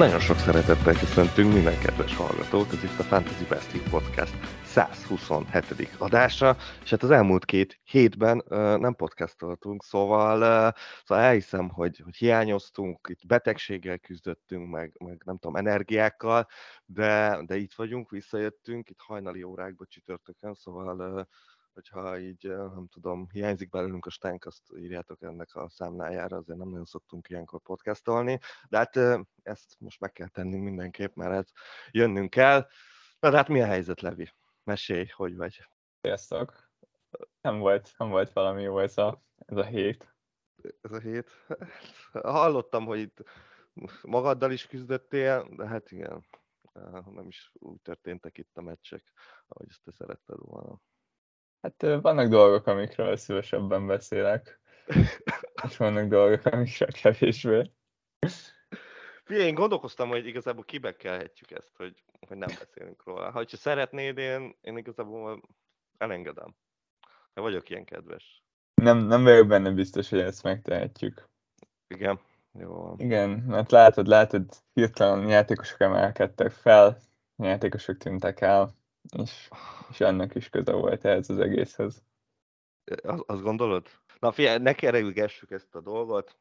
Nagyon sok szeretettel köszöntünk minden kedves hallgatót, ez itt a Fantasy Best Podcast 127. adása, és hát az elmúlt két hétben uh, nem podcastoltunk, szóval, uh, szóval elhiszem, hogy, hogy hiányoztunk, itt betegséggel küzdöttünk, meg, meg nem tudom, energiákkal, de, de itt vagyunk, visszajöttünk, itt hajnali órákba csütörtökön, szóval uh, hogyha így, nem tudom, hiányzik belőlünk a stánk, azt írjátok ennek a számlájára, azért nem nagyon szoktunk ilyenkor podcastolni, de hát ezt most meg kell tennünk mindenképp, mert hát jönnünk kell. Na de hát mi a helyzet, Levi? Mesélj, hogy vagy? Sziasztok! Nem volt, nem volt valami jó ez a, ez a hét. Ez a hét? Hallottam, hogy itt magaddal is küzdöttél, de hát igen, nem is úgy történtek itt a meccsek, ahogy ezt te szeretted volna. Hát vannak dolgok, amikről szívesebben beszélek, és vannak dolgok, amikről kevésbé. Figyelj, én gondolkoztam, hogy igazából kibekkelhetjük ezt, hogy, hogy nem beszélünk róla. Ha szeretnéd, én, én igazából elengedem. De vagyok ilyen kedves. Nem, nem vagyok benne biztos, hogy ezt megtehetjük. Igen. Jó. Igen, mert látod, látod, hirtelen játékosok emelkedtek fel, játékosok tűntek el, és, és ennek is köze volt ehhez az egészhez. Az, azt gondolod? Na figyelj, ne kerülgessük ezt a dolgot.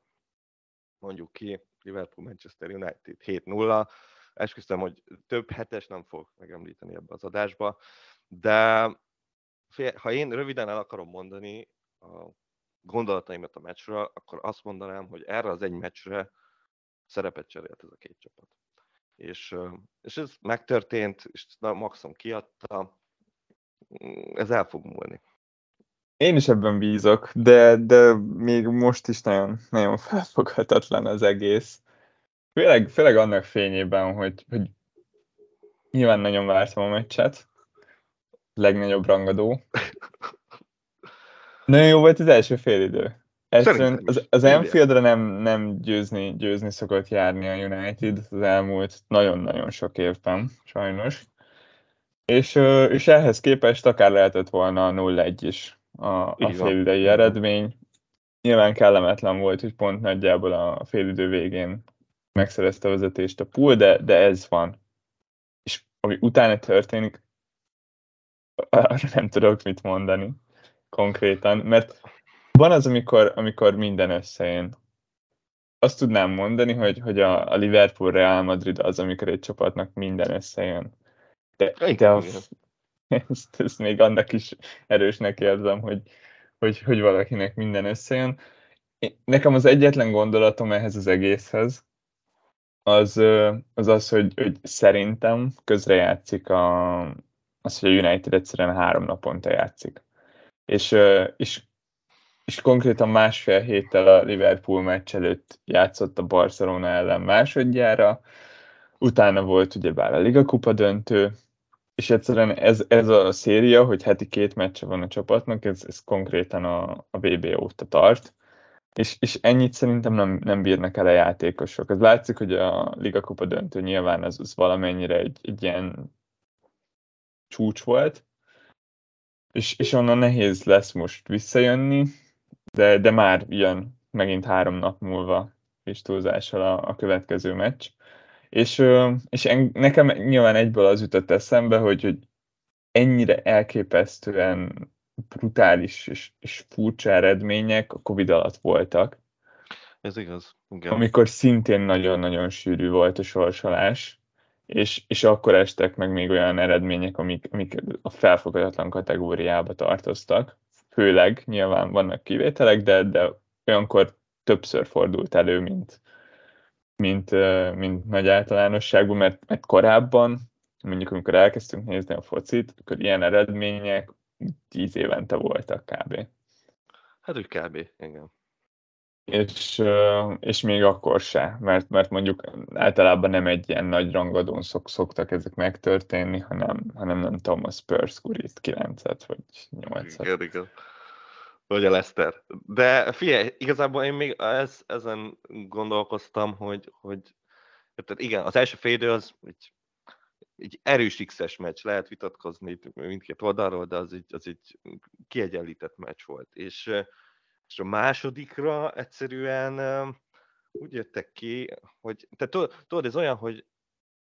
Mondjuk ki, Liverpool Manchester United 7-0. Esküszöm, hogy több hetes nem fog megemlíteni ebbe az adásba, de figyelj, ha én röviden el akarom mondani a gondolataimat a meccsről, akkor azt mondanám, hogy erre az egy meccsre szerepet cserélt ez a két csapat és, és ez megtörtént, és na, maximum kiadta, ez el fog múlni. Én is ebben bízok, de, de még most is nagyon, nagyon felfoghatatlan az egész. Főleg, főleg annak fényében, hogy, hogy nyilván nagyon vártam a meccset, legnagyobb rangadó. Nagyon jó volt az első félidő. Egyszerűen az, az Enfieldre nem, nem győzni, győzni szokott járni a United az elmúlt nagyon-nagyon sok évben, sajnos. És, és ehhez képest akár lehetett volna a 0-1 is a, a félidei eredmény. Nyilván kellemetlen volt, hogy pont nagyjából a félidő végén megszerezte a vezetést a pool, de, de ez van. És ami utána történik, arra nem tudok mit mondani konkrétan, mert van az, amikor, amikor minden összejön. Azt tudnám mondani, hogy, hogy a, a Liverpool Real Madrid az, amikor egy csapatnak minden összejön. De, de a, ezt, ezt még annak is erősnek érzem, hogy, hogy, hogy valakinek minden összejön. Nekem az egyetlen gondolatom ehhez az egészhez, az az, az hogy, hogy szerintem közrejátszik a, az, hogy a United egyszerűen három naponta játszik. És, és és konkrétan másfél héttel a Liverpool meccs előtt játszott a Barcelona ellen másodjára, utána volt ugyebár a Liga Kupa döntő, és egyszerűen ez, ez a széria, hogy heti két meccse van a csapatnak, ez, ez konkrétan a, a VB óta tart, és, és ennyit szerintem nem, nem bírnak el a játékosok. Ez látszik, hogy a Liga Kupa döntő nyilván az, az valamennyire egy, egy ilyen csúcs volt, és, és onnan nehéz lesz most visszajönni, de, de már jön megint három nap múlva kis túlzással a, a következő meccs. És, és en, nekem nyilván egyből az jutott eszembe, hogy, hogy ennyire elképesztően brutális és, és furcsa eredmények a Covid alatt voltak. Ez igaz. Igen. Amikor szintén nagyon-nagyon sűrű volt a sorsolás, és, és akkor estek meg még olyan eredmények, amik, amik a felfogadatlan kategóriába tartoztak főleg, nyilván vannak kivételek, de, de olyankor többször fordult elő, mint, mint, mint nagy általánosságban, mert, mert korábban, mondjuk amikor elkezdtünk nézni a focit, akkor ilyen eredmények tíz évente voltak kb. Hát úgy kb. igen. És, és még akkor se, mert, mert mondjuk általában nem egy ilyen nagy rangadón szok, szoktak ezek megtörténni, hanem, hanem nem tudom, a Spurs gurít 9-et vagy 8-et. Igen, igen vagy a Leszter. De figyelj, igazából én még ez, ezen gondolkoztam, hogy, hogy tehát igen, az első fél az egy, egy erős X-es meccs, lehet vitatkozni mindkét oldalról, de az egy, az egy kiegyenlített meccs volt. És, és a másodikra egyszerűen úgy jöttek ki, hogy te tudod, ez olyan, hogy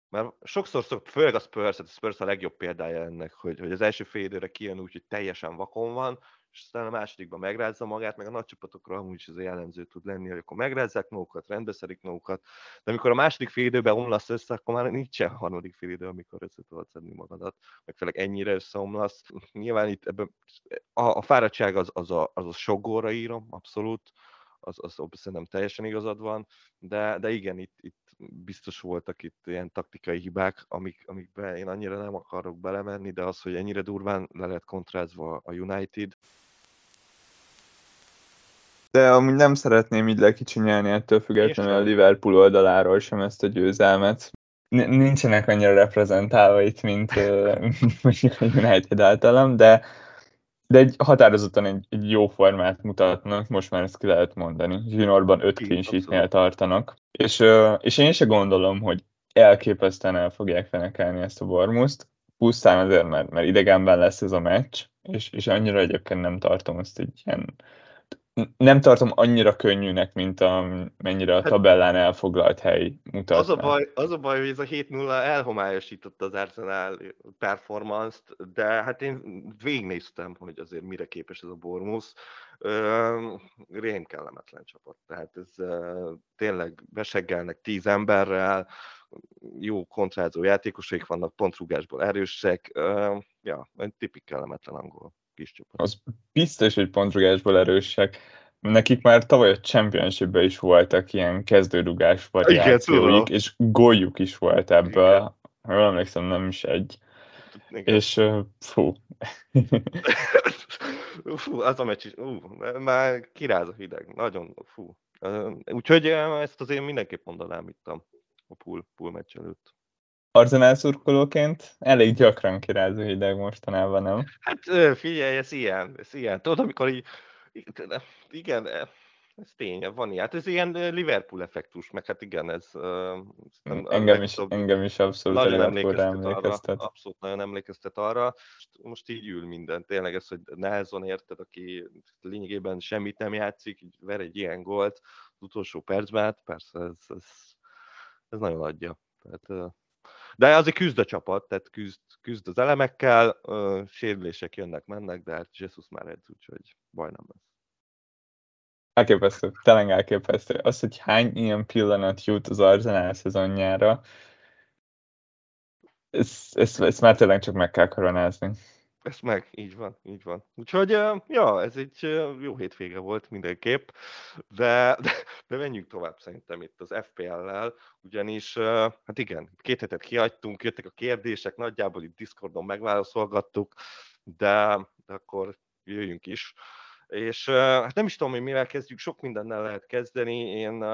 mert sokszor, szok, főleg a Spurs, a Spurs a legjobb példája ennek, hogy, hogy az első fél időre kijön úgy, hogy teljesen vakon van, és aztán a másodikban megrázza magát, meg a nagy csapatokra amúgy is ez jellemző tud lenni, hogy akkor megrázzák magukat, rendbeszedik magukat, de amikor a második fél időben omlasz össze, akkor már nincsen harmadik fél idő, amikor össze tudod szedni magadat, meg főleg ennyire összeomlasz. Nyilván itt ebben a, a fáradtság az, az, a, az a sogóra írom, abszolút, az, az szerintem teljesen igazad van, de, de igen, itt, itt biztos voltak itt ilyen taktikai hibák, amik, amikbe én annyira nem akarok belemenni, de az, hogy ennyire durván le lett kontrázva a United. De amúgy nem szeretném így lekicsinyelni ettől függetlenül a Liverpool oldaláról sem ezt a győzelmet. Nincsenek annyira reprezentálva itt, mint mondjuk a United általam, de de egy határozottan egy, egy jó formát mutatnak, most már ezt ki lehet mondani. Juniorban öt clean tartanak. És, és én se gondolom, hogy elképesztően el fogják fenekelni ezt a Bormuszt, pusztán azért, mert, mert idegenben lesz ez a meccs, és, és annyira egyébként nem tartom azt egy ilyen nem tartom annyira könnyűnek, mint a, mennyire a hát- tabellán elfoglalt hely mutat. Az a baj, az a baj hogy ez a 7-0 elhomályosította az Arsenal performance-t, de hát én végignéztem, hogy azért mire képes ez a Bormus. Rém kellemetlen csapat. Tehát ez tényleg beseggelnek tíz emberrel, jó kontrázó játékosaik vannak, pontrugásból erősek. Ja, egy tipik kellemetlen angol kis csapat. Az biztos, hogy pontrugásból erősek. Nekik már tavaly a championship is voltak ilyen kezdődugás variációik, és góljuk is volt ebből. Jól emlékszem, nem is egy. Igen. És fú. fú, az a meccs is, ú, már kiráz a hideg, nagyon, fú. Úgyhogy ezt azért mindenképp mondanám itt a, a pool, pool meccs előtt. Arzenál szurkolóként elég gyakran kirázó hideg mostanában, nem? Hát figyelj, ez ilyen, ez ilyen. Tudod, amikor így, igen, ez tény, van ilyen. Hát ez ilyen Liverpool effektus, meg hát igen, ez... Engem, is, engem is abszolút nagyon emlékeztet, emlékeztet. Arra, abszolút nagyon emlékeztet arra. Most így ül minden. Tényleg ez, hogy Nelson érted, aki lényegében semmit nem játszik, így ver egy ilyen gólt az utolsó percben, hát persze ez, ez, ez nagyon adja. Tehát, de azért küzd a csapat, tehát küzd, küzd az elemekkel, sérülések jönnek, mennek, de hát Jesus már edz, úgyhogy baj nem lesz. Elképesztő, tényleg elképesztő. Az, hogy hány ilyen pillanat jut az Arsenal szezonjára, ezt, ezt, ezt már tényleg csak meg kell koronázni. Ez meg, így van, így van. Úgyhogy, ja, ez egy jó hétvége volt mindenképp, de, de, de menjünk tovább szerintem itt az FPL-lel, ugyanis, hát igen, két hetet kihagytunk, jöttek a kérdések, nagyjából itt Discordon megválaszolgattuk, de, de akkor jöjjünk is. És hát nem is tudom, hogy mivel kezdjük, sok mindennel lehet kezdeni. Én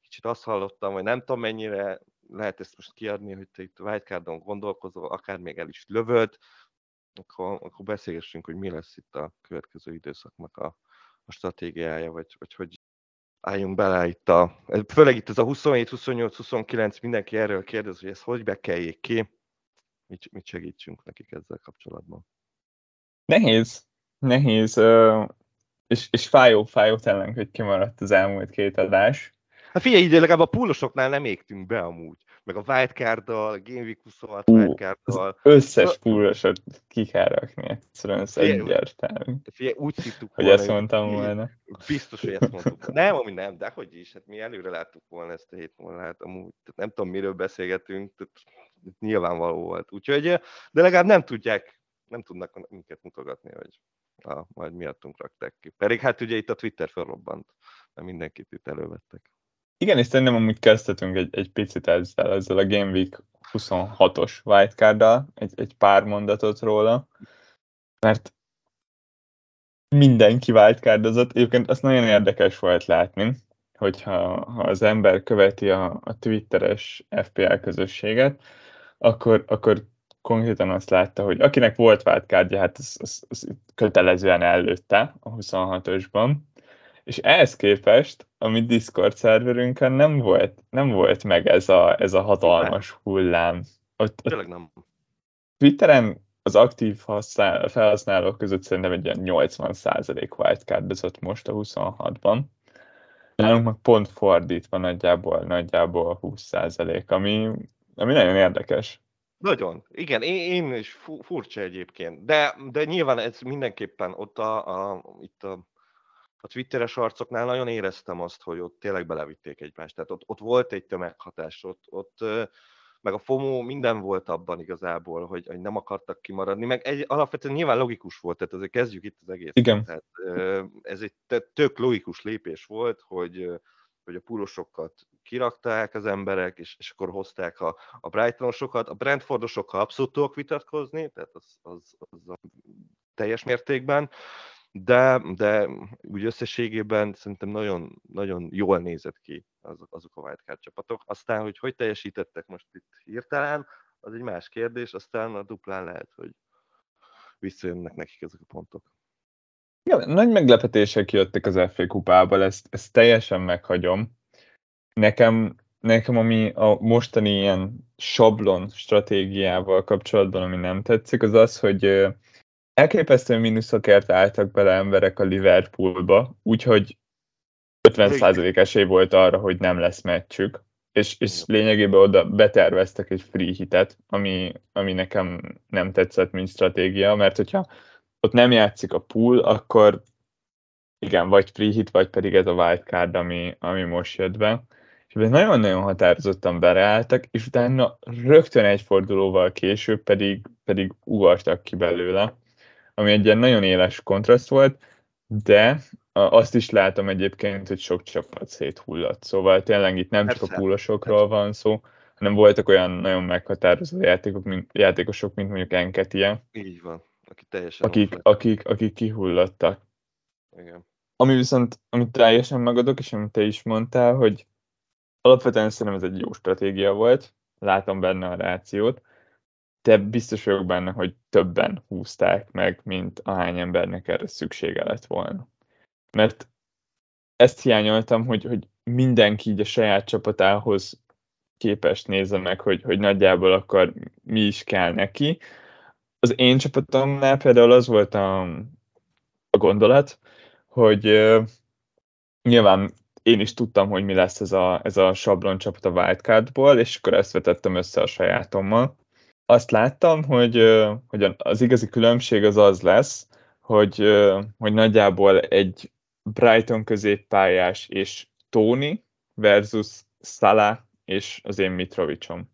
kicsit azt hallottam, hogy nem tudom mennyire lehet ezt most kiadni, hogy te itt wildcardon gondolkozol, akár még el is lövöd, akkor, akkor beszélgessünk, hogy mi lesz itt a következő időszaknak a, a stratégiája, vagy, vagy hogy álljunk bele itt a, főleg itt ez a 27, 28, 29, mindenki erről kérdez, hogy ezt hogy bekeljék ki, mit, mit segítsünk nekik ezzel kapcsolatban. Nehéz, nehéz, és, és fájó, fájó tényleg, hogy kimaradt az elmúlt két adás. Hát figyelj, így legalább a púlosoknál nem égtünk be amúgy. Meg a wildcard-dal, a Game Week 26 uh, wildcard-dal. Összes púlosot ki kell rakni, egyszerűen ez egyértelmű. Figyelj, úgy szittuk Hogy ezt mondtam volna. Biztos, hogy ezt mondtuk. Nem, ami nem, de hogy is, hát mi előre láttuk volna ezt a hét hát amúgy, tehát nem tudom, miről beszélgetünk, tehát nyilvánvaló volt. Úgyhogy, de legalább nem tudják, nem tudnak minket mutogatni, hogy a, majd miattunk rakták ki. Pedig hát ugye itt a Twitter felrobbant, mert mindenkit itt elővettek. Igen, és szerintem amúgy kezdhetünk egy, egy picit ezzel, ezzel a Game Week 26-os wildcard egy, egy pár mondatot róla, mert mindenki wildcardozott. Egyébként azt nagyon érdekes volt látni, hogyha ha az ember követi a, a Twitteres FPL közösséget, akkor, akkor konkrétan azt látta, hogy akinek volt wildcardja, hát az, az, az kötelezően előtte a 26-osban, és ehhez képest, ami Discord szerverünkön nem volt, nem volt meg ez a, ez a hatalmas hullám. Ott, ott nem. Twitteren az aktív felhasználók között szerintem egy ilyen 80% wildcardozott most a 26-ban. Nálunk meg pont fordítva nagyjából, nagyjából 20%, ami, ami nagyon érdekes. Nagyon. Igen, én, én is furcsa egyébként. De, de nyilván ez mindenképpen ott a, a, itt a, a twitteres arcoknál nagyon éreztem azt, hogy ott tényleg belevitték egymást. Tehát ott, ott volt egy tömeghatás, ott, ott meg a FOMO minden volt abban igazából, hogy, hogy nem akartak kimaradni, meg egy, alapvetően nyilván logikus volt, tehát azért kezdjük itt az egész. Igen. Tehát, ez egy tök logikus lépés volt, hogy, hogy a púlosokat kirakták az emberek, és, és akkor hozták a, a Brightonosokat. A Brentfordosokkal abszolút tudok vitatkozni, tehát az, az, az a teljes mértékben, de, de úgy összességében szerintem nagyon, nagyon jól nézett ki azok, azok a wildcard csapatok. Aztán, hogy hogy teljesítettek most itt hirtelen, az egy más kérdés, aztán a duplán lehet, hogy visszajönnek nekik ezek a pontok. Igen, nagy meglepetések jöttek az FA kupából, ezt, ezt teljesen meghagyom. Nekem, nekem ami a mostani ilyen sablon stratégiával kapcsolatban, ami nem tetszik, az az, hogy elképesztő mínuszokért álltak bele emberek a Liverpoolba, úgyhogy 50% esély volt arra, hogy nem lesz meccsük, és, és lényegében oda beterveztek egy free hitet, ami, ami nekem nem tetszett, mint stratégia, mert hogyha ott nem játszik a pool, akkor igen, vagy free hit, vagy pedig ez a wildcard, ami, ami most jött be. És nagyon-nagyon határozottan bereálltak, és utána rögtön egy fordulóval később pedig, pedig ugartak ki belőle, ami egy ilyen nagyon éles kontraszt volt, de azt is látom egyébként, hogy sok csapat széthullott. Szóval tényleg itt nem Persze. csak a púlosokról van szó, hanem voltak olyan nagyon meghatározó játékok, mint, játékosok, mint mondjuk Enketia. Így van, aki teljesen akik, akik, akik kihullottak. Igen. Ami viszont, amit teljesen megadok, és amit te is mondtál, hogy alapvetően szerintem ez egy jó stratégia volt, látom benne a rációt, de biztos vagyok benne, hogy többen húzták meg, mint ahány embernek erre szüksége lett volna mert ezt hiányoltam, hogy, hogy mindenki így a saját csapatához képest nézze meg, hogy, hogy nagyjából akkor mi is kell neki. Az én csapatomnál például az volt a, a gondolat, hogy uh, nyilván én is tudtam, hogy mi lesz ez a, ez a sablon csapat a wildcardból, és akkor ezt vetettem össze a sajátommal. Azt láttam, hogy, hogy az igazi különbség az az lesz, hogy, hogy nagyjából egy Brighton középpályás és Tony versus Salah és az én Mitrovicsom.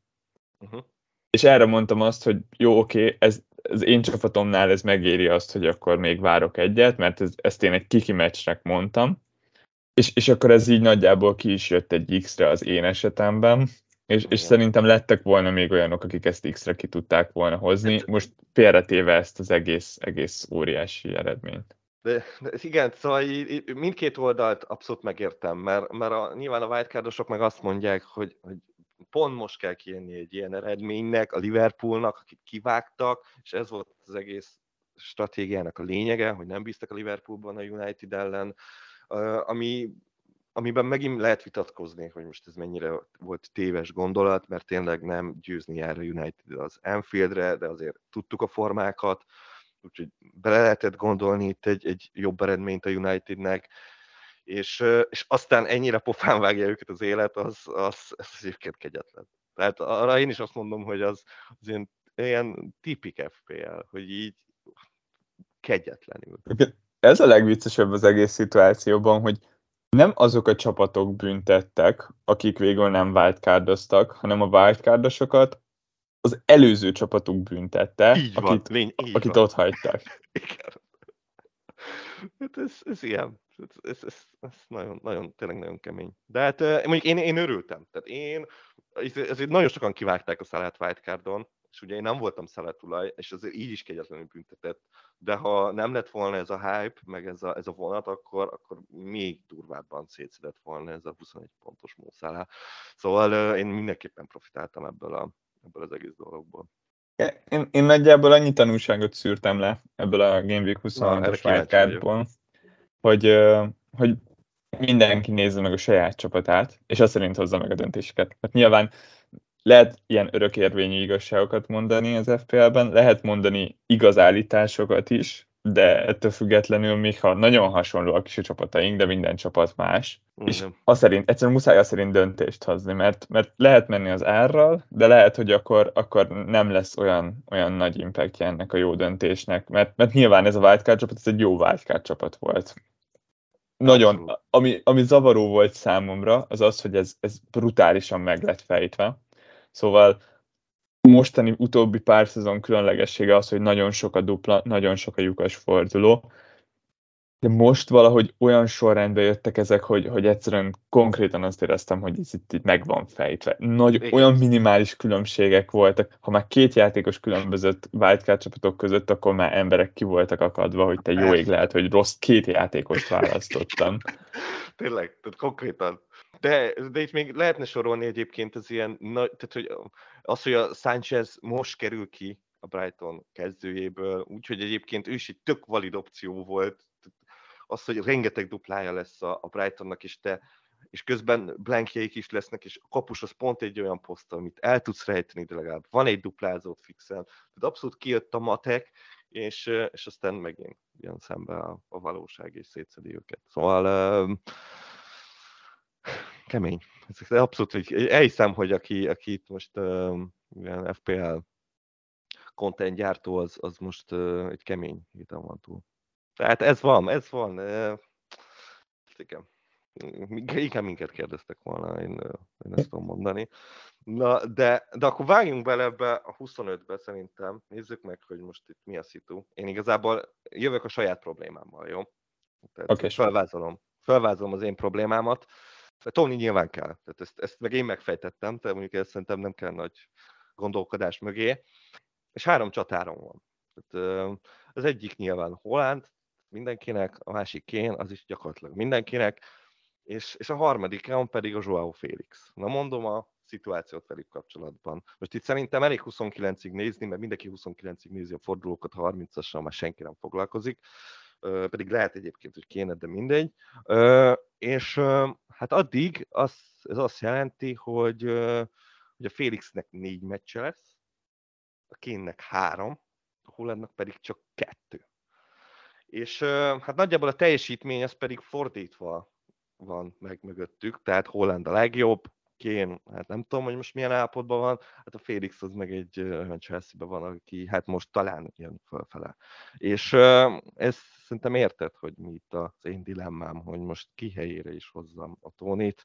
Uh-huh. És erre mondtam azt, hogy jó, oké, okay, ez az én csapatomnál ez megéri azt, hogy akkor még várok egyet, mert ez, ezt én egy kiki meccsnek mondtam, és, és akkor ez így nagyjából ki is jött egy X-re az én esetemben, és, és szerintem lettek volna még olyanok, akik ezt X-re ki tudták volna hozni, hát- most félretéve ezt az egész, egész óriási eredményt. De, de igen, szóval mindkét oldalt abszolút megértem, mert, mert a, nyilván a wildcardosok meg azt mondják, hogy, hogy pont most kell kijönni egy ilyen eredménynek, a Liverpoolnak, akit kivágtak, és ez volt az egész stratégiának a lényege, hogy nem bíztak a Liverpoolban a United ellen, ami, amiben megint lehet vitatkozni, hogy most ez mennyire volt téves gondolat, mert tényleg nem győzni jár a United az Anfieldre, de azért tudtuk a formákat, úgyhogy bele lehetett gondolni itt egy, egy jobb eredményt a Unitednek, és, és aztán ennyire pofán vágja őket az élet, az, az, az egyébként kegyetlen. Tehát arra én is azt mondom, hogy az, az ilyen, ilyen tipik FPL, hogy így kegyetlenül. Ez a legviccesebb az egész szituációban, hogy nem azok a csapatok büntettek, akik végül nem wildcardoztak, hanem a wildcardosokat az előző csapatunk büntette, így van, akit, lény, így akit van. ott hagytak. Igen. Hát ez, ez ilyen. Ez, ez, ez nagyon, nagyon, tényleg nagyon kemény. De hát mondjuk én, én örültem. Tehát én, ezért nagyon sokan kivágták a Szalet Whitecardon, és ugye én nem voltam szeletulaj, és azért így is kegyetlenül büntetett. De ha nem lett volna ez a hype, meg ez a, ez a vonat, akkor, akkor még durvábban szétszedett volna ez a 21 pontos mószálá. Szóval én mindenképpen profitáltam ebből a, ebből az egész dologból. Én, én nagyjából annyi tanulságot szűrtem le ebből a Game Week 26-os wildcardból, hogy, hogy mindenki nézze meg a saját csapatát, és azt szerint hozza meg a döntéseket. Hát nyilván lehet ilyen örökérvényű igazságokat mondani az FPL-ben, lehet mondani igaz állításokat is, de ettől függetlenül, még ha nagyon hasonló a kis csapataink, de minden csapat más, mm. és az szerint, egyszerűen muszáj az szerint döntést hozni, mert, mert lehet menni az árral, de lehet, hogy akkor, akkor nem lesz olyan, olyan nagy impactja ennek a jó döntésnek, mert, mert nyilván ez a wildcard csapat, ez egy jó wildcard csapat volt. Nagyon, ami, ami zavaró volt számomra, az az, hogy ez, ez brutálisan meg lett fejtve. Szóval mostani utóbbi pár szezon különlegessége az, hogy nagyon sok a dupla, nagyon sok a lyukas forduló, de most valahogy olyan sorrendben jöttek ezek, hogy, hogy egyszerűen konkrétan azt éreztem, hogy ez itt, itt meg van fejtve. Nagy, olyan minimális különbségek voltak. Ha már két játékos különbözött wildcard csapatok között, akkor már emberek ki voltak akadva, hogy te jó ég lehet, hogy rossz két játékost választottam. Tényleg, tehát konkrétan. De, de itt még lehetne sorolni egyébként az ilyen, na, tehát hogy az, hogy a Sanchez most kerül ki a Brighton kezdőjéből, úgyhogy egyébként ő is egy tök valid opció volt, az, hogy rengeteg duplája lesz a, a Brightonnak, és te és közben blankjeik is lesznek, és a kapus az pont egy olyan poszt, amit el tudsz rejteni, de legalább van egy duplázót fixen. Tehát abszolút kijött a matek, és, és aztán megint jön szembe a, a valóság, és szétszedi őket. Szóval kemény. Ez abszolút, hogy elhiszem, hogy aki, aki itt most um, FPL content gyártó, az, az most uh, egy kemény héten van túl. Tehát ez van, ez van. Uh, igen. Igen, minket kérdeztek volna, én, én ezt tudom mondani. Na, de, de akkor vágjunk bele ebbe a 25-be szerintem. Nézzük meg, hogy most itt mi a szitu. Én igazából jövök a saját problémámmal, jó? Tehát okay. felvázolom, felvázolom az én problémámat. Tolni nyilván kell. Tehát ezt, ezt meg én megfejtettem, tehát mondjuk ezt szerintem nem kell nagy gondolkodás mögé. És három csatárom van. Tehát, az egyik nyilván Holland, mindenkinek, a másik Kén, az is gyakorlatilag mindenkinek, és, és a harmadikon pedig a Joao Félix. Na mondom a szituációt velük kapcsolatban. Most itt szerintem elég 29-ig nézni, mert mindenki 29-ig nézi a fordulókat, 30-assal már senki nem foglalkozik, pedig lehet egyébként, hogy kéne, de mindegy. És hát addig az, ez azt jelenti, hogy, hogy a Félixnek négy meccse lesz, a Kénnek három, a Hollandnak pedig csak kettő. És hát nagyjából a teljesítmény az pedig fordítva van meg mögöttük, tehát Holland a legjobb, Kén, hát nem tudom, hogy most milyen állapotban van, hát a Félix az meg egy olyan chelsea van, aki hát most talán jön fölfele. És ez szerintem érted, hogy mi itt az én dilemmám, hogy most ki helyére is hozzam a Tónit.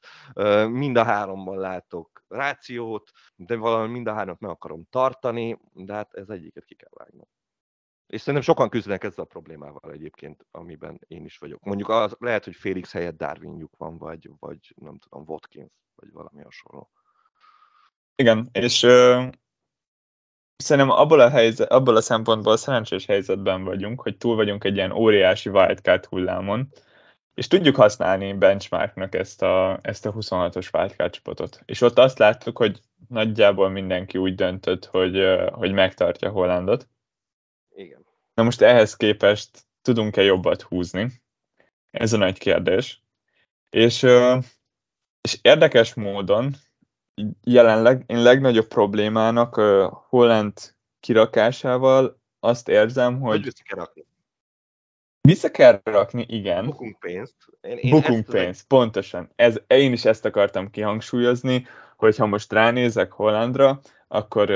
Mind a háromban látok rációt, de valami mind a háromot meg akarom tartani, de hát ez egyiket ki kell vágnom. És szerintem sokan küzdenek ezzel a problémával egyébként, amiben én is vagyok. Mondjuk az, lehet, hogy Félix helyett Darwinjuk van, vagy, vagy nem tudom, Watkins, vagy valami hasonló. Igen, és ö, szerintem abból a, helyzet, abból a szempontból szerencsés helyzetben vagyunk, hogy túl vagyunk egy ilyen óriási wildcard hullámon, és tudjuk használni benchmarknak ezt a, ezt a 26-os wildcard csapatot. És ott azt láttuk, hogy nagyjából mindenki úgy döntött, hogy, hogy megtartja Hollandot, igen. Na most ehhez képest tudunk-e jobbat húzni? Ez a nagy kérdés. És, és érdekes módon jelenleg én legnagyobb problémának Holland kirakásával azt érzem, hogy... Hogy vissza kell rakni. Vissza kell rakni, igen. Bukunk pénzt. Én, én Bukunk pénzt, pontosan. Ez, én is ezt akartam kihangsúlyozni, hogy ha most ránézek Hollandra, akkor,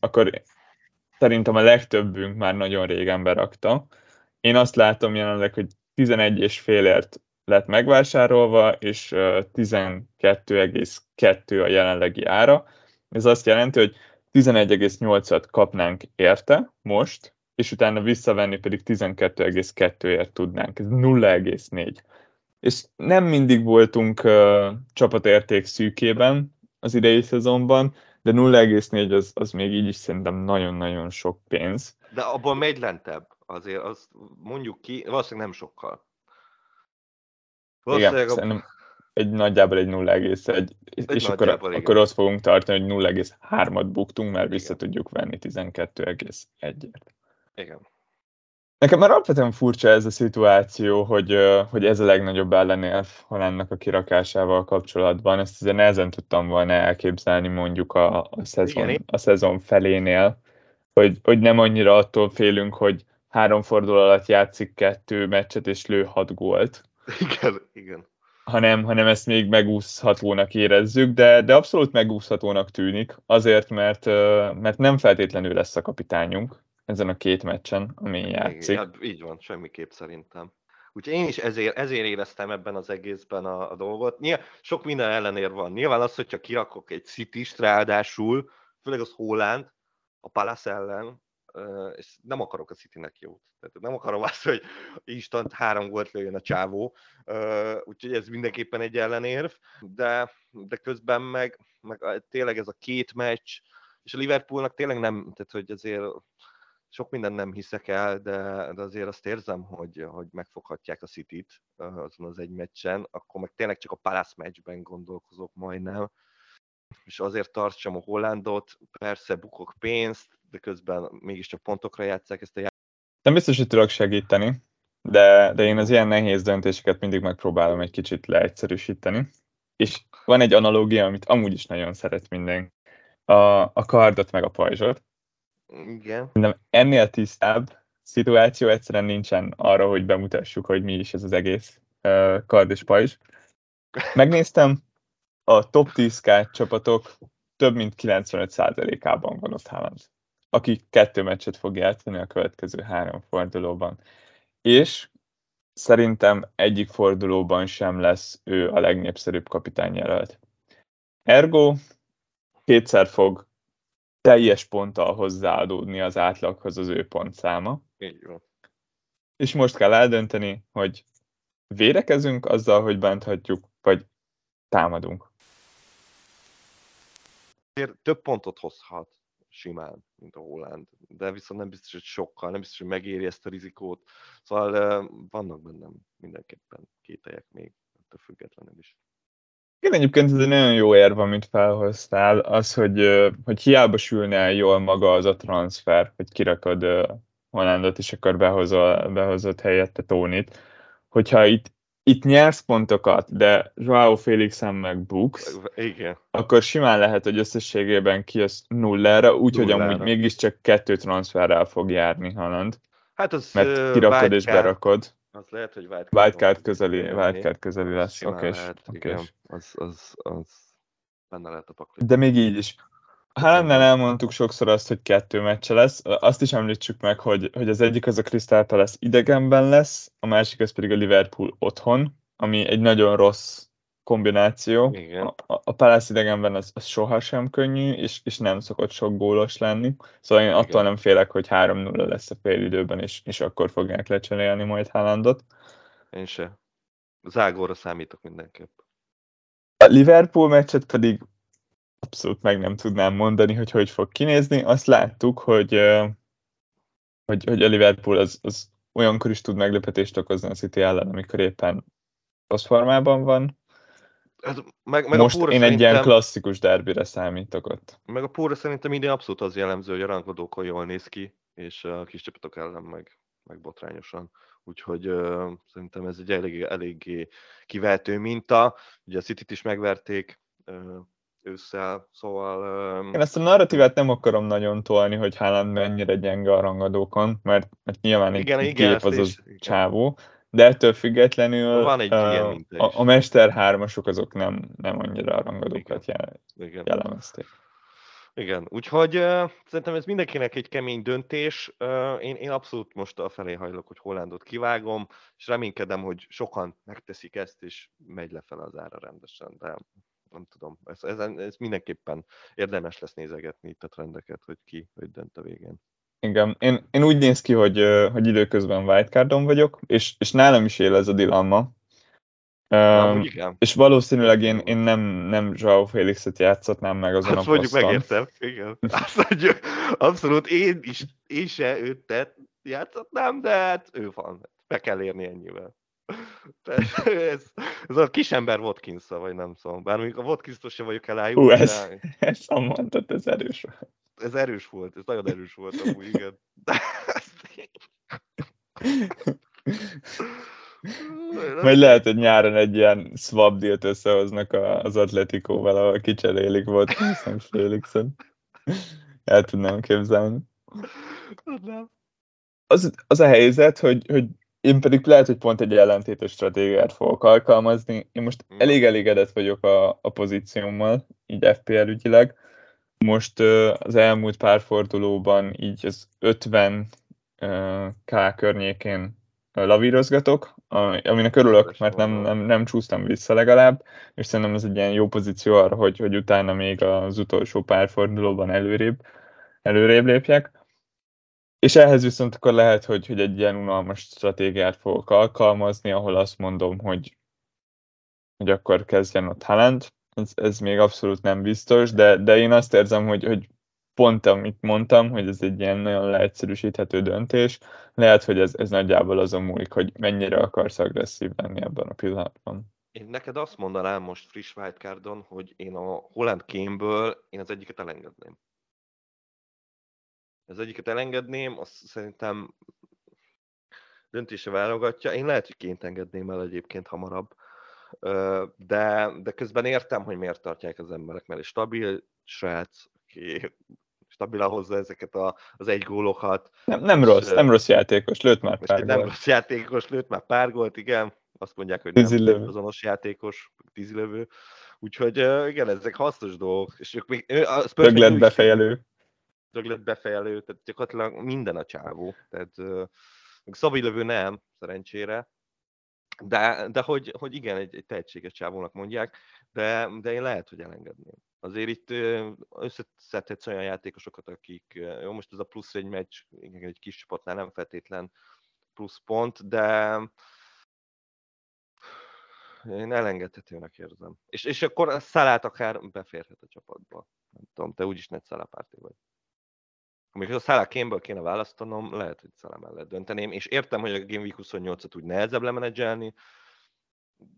akkor szerintem a legtöbbünk már nagyon régen berakta. Én azt látom jelenleg, hogy 11 és félért lett megvásárolva, és 12,2 a jelenlegi ára. Ez azt jelenti, hogy 11,8-at kapnánk érte most, és utána visszavenni pedig 12,2-ért tudnánk. Ez 0,4. És nem mindig voltunk uh, csapatérték szűkében az idei szezonban, de 0,4 az, az még így is szerintem nagyon-nagyon sok pénz. De abból megy lentebb, azért azt mondjuk ki, valószínűleg nem sokkal. Valószínűleg Igen, a... szerintem egy nagyjából egy 0,1, egy és akkor, akkor ott fogunk tartani, hogy 0,3-at buktunk, mert Igen. vissza tudjuk venni 12,1-ért. Igen. Nekem már alapvetően furcsa ez a szituáció, hogy, hogy ez a legnagyobb ellenérv Hollandnak a kirakásával kapcsolatban. Ezt azért nehezen tudtam volna elképzelni mondjuk a, a, szezon, a szezon felénél, hogy, hogy nem annyira attól félünk, hogy három forduló alatt játszik kettő meccset és lő hat gólt. Igen, igen. Hanem, hanem ezt még megúszhatónak érezzük, de, de abszolút megúszhatónak tűnik, azért, mert, mert nem feltétlenül lesz a kapitányunk ezen a két meccsen, ami játszik. Igen, így van, semmiképp szerintem. Úgyhogy én is ezért, ezért éreztem ebben az egészben a, a dolgot. Nyilván sok minden ellenér van. Nyilván az, hogyha kirakok egy city ráadásul, főleg az Holland, a Palace ellen, és nem akarok a Citynek jót. Tehát nem akarom azt, hogy instant három gólt lőjön a csávó, úgyhogy ez mindenképpen egy ellenérv, de, de közben meg, meg tényleg ez a két meccs, és a Liverpoolnak tényleg nem, tehát hogy azért sok minden nem hiszek el, de, de azért azt érzem, hogy, hogy megfoghatják a City-t azon az egy meccsen, akkor meg tényleg csak a Palace meccsben gondolkozok majdnem, és azért tartsam a Hollandot, persze bukok pénzt, de közben mégiscsak pontokra játszák ezt a játékot. Nem biztos, hogy tudok segíteni, de, de én az ilyen nehéz döntéseket mindig megpróbálom egy kicsit leegyszerűsíteni. És van egy analógia, amit amúgy is nagyon szeret minden. A, a kardot meg a pajzsot. Igen. De ennél tisztább szituáció egyszerűen nincsen arra, hogy bemutassuk, hogy mi is ez az egész uh, kard és pajzs. Megnéztem, a top 10 K csapatok több mint 95%-ában van ott Haaland, aki kettő meccset fog játszani a következő három fordulóban. És szerintem egyik fordulóban sem lesz ő a legnépszerűbb kapitányjelölt. Ergo kétszer fog teljes ponttal hozzáadódni az átlaghoz az ő pontszáma. Így van. És most kell eldönteni, hogy védekezünk azzal, hogy bánthatjuk, vagy támadunk. Több pontot hozhat simán, mint a Holland, de viszont nem biztos, hogy sokkal, nem biztos, hogy megéri ezt a rizikót. Szóval vannak bennem mindenképpen kételyek még, ettől függetlenül is. Igen, egyébként ez egy nagyon jó érv, amit felhoztál, az, hogy, hogy hiába sülne el jól maga az a transfer, hogy kirakod Hollandot, és akkor behozol, behozott helyette Tónit, hogyha itt, itt nyersz pontokat, de Joao Félixen meg buksz, Igen. akkor simán lehet, hogy összességében kijössz nullára, úgyhogy amúgy mégiscsak kettő transferrel fog járni Haaland. Hát az mert kirakod és berakod. Az lehet, hogy wildcard, wildcard közeli, wildcard közeli lesz. Oké, okay, az, az, az benne lehet a pakli. De még így is. Hálennel elmondtuk sokszor azt, hogy kettő meccse lesz. Azt is említsük meg, hogy, hogy az egyik az a Crystal lesz idegenben lesz, a másik az pedig a Liverpool otthon, ami egy nagyon rossz kombináció. Igen. A, a Palace idegenben az, az sohasem könnyű, és, és nem szokott sok gólos lenni. Szóval én Igen. attól nem félek, hogy 3-0 lesz a fél időben, és, és akkor fogják lecserélni majd Haalandot. Én se. Zágóra számítok mindenképp. A Liverpool meccset pedig abszolút meg nem tudnám mondani, hogy hogy fog kinézni. Azt láttuk, hogy, hogy, hogy a Liverpool az, az olyankor is tud meglepetést okozni a City ellen, amikor éppen rossz formában van, Hát, meg, meg Most a én egy ilyen klasszikus derbire számítok ott. Meg a Póra szerintem idén abszolút az jellemző, hogy a rangadókon jól néz ki, és a kis csapatok ellen meg, meg botrányosan. Úgyhogy uh, szerintem ez egy eléggé, eléggé kivehető minta. Ugye a City-t is megverték uh, ősszel, szóval... Uh, Én ezt a narratívát nem akarom nagyon tolni, hogy Haaland mennyire gyenge a rangadókon, mert, mert nyilván igen, egy igen, kép az az csávó, de ettől függetlenül Van egy uh, ilyen a, a Mester hármasok azok nem, nem annyira a rangadókat jel, jellemezték. Igen, úgyhogy uh, szerintem ez mindenkinek egy kemény döntés. Uh, én, én abszolút most a felé hajlok, hogy Hollandot kivágom, és reménykedem, hogy sokan megteszik ezt, és megy lefelé az ára rendesen, de nem tudom, ez, ez, ez mindenképpen érdemes lesz nézegetni itt a trendeket, hogy ki hogy dönt a végén. Igen, én, én úgy néz ki, hogy, hogy időközben wildcardon vagyok, és, és nálam is él ez a dilemma. Um, és valószínűleg én, én nem, nem Joao Félixet játszhatnám meg azon Azt a mondjuk megértem, igen. Azt mondjuk, abszolút én is, én se őt tett, játszhatnám, de hát ő van. Be kell érni ennyivel. ez, ez a kisember watkins vagy nem szóval. Bár mondjuk a watkins sem vagyok elájú. Hú, ez, de... ez a mondat, ez erős ez erős volt, ez nagyon erős volt amúgy, igen. Majd lehet, hogy nyáron egy ilyen swap deal összehoznak az Atletikóval, ahol kicserélik volt Sam Felixen. El tudnám képzelni. Az, az a helyzet, hogy, hogy én pedig lehet, hogy pont egy ellentétes stratégiát fogok alkalmazni. Én most elég elégedett vagyok a, a pozíciómmal, így FPL ügyileg. Most az elmúlt pár fordulóban így az 50 K környékén lavírozgatok, aminek örülök, mert nem, nem, nem csúsztam vissza legalább, és szerintem ez egy ilyen jó pozíció arra, hogy, hogy utána még az utolsó pár fordulóban előrébb, előrébb lépjek. És ehhez viszont akkor lehet, hogy, hogy egy ilyen unalmas stratégiát fogok alkalmazni, ahol azt mondom, hogy, hogy akkor kezdjen ott Haaland. Ez, ez még abszolút nem biztos, de, de én azt érzem, hogy, hogy pont amit mondtam, hogy ez egy ilyen nagyon leegyszerűsíthető döntés, lehet, hogy ez, ez nagyjából azon múlik, hogy mennyire akarsz agresszív lenni ebben a pillanatban. Én neked azt mondanám most friss wildcardon, hogy én a Holland Kémből én az egyiket elengedném. Az egyiket elengedném, azt szerintem döntése válogatja. Én lehet, hogy ként engedném el egyébként hamarabb, de, de közben értem, hogy miért tartják az emberek, mert egy stabil srác, aki stabilan hozza ezeket a, az egy gólokat. Nem, nem és, rossz, nem rossz játékos, lőtt már pár Nem rossz játékos, lőtt már pár gólt, igen. Azt mondják, hogy nem azonos játékos, tízilövő. Úgyhogy igen, ezek hasznos dolgok. És ők még, a Töglet befejelő. Töglet befejelő, tehát gyakorlatilag minden a csávó. Tehát szabilövő nem, szerencsére. De, de hogy, hogy igen, egy, egy tehetséges csávónak mondják, de, de én lehet, hogy elengedném azért itt összeszedhetsz olyan játékosokat, akik, jó, most ez a plusz egy meccs, igen, egy kis csapatnál nem feltétlen plusz pont, de én elengedhetőnek érzem. És, és akkor Szalát akár beférhet a csapatba. Nem tudom, te úgyis nagy Szalapárti vagy. Amikor a Szalá kémből kéne választanom, lehet, hogy Szalá mellett dönteném, és értem, hogy a Game Week 28-at úgy nehezebb lemenedzselni,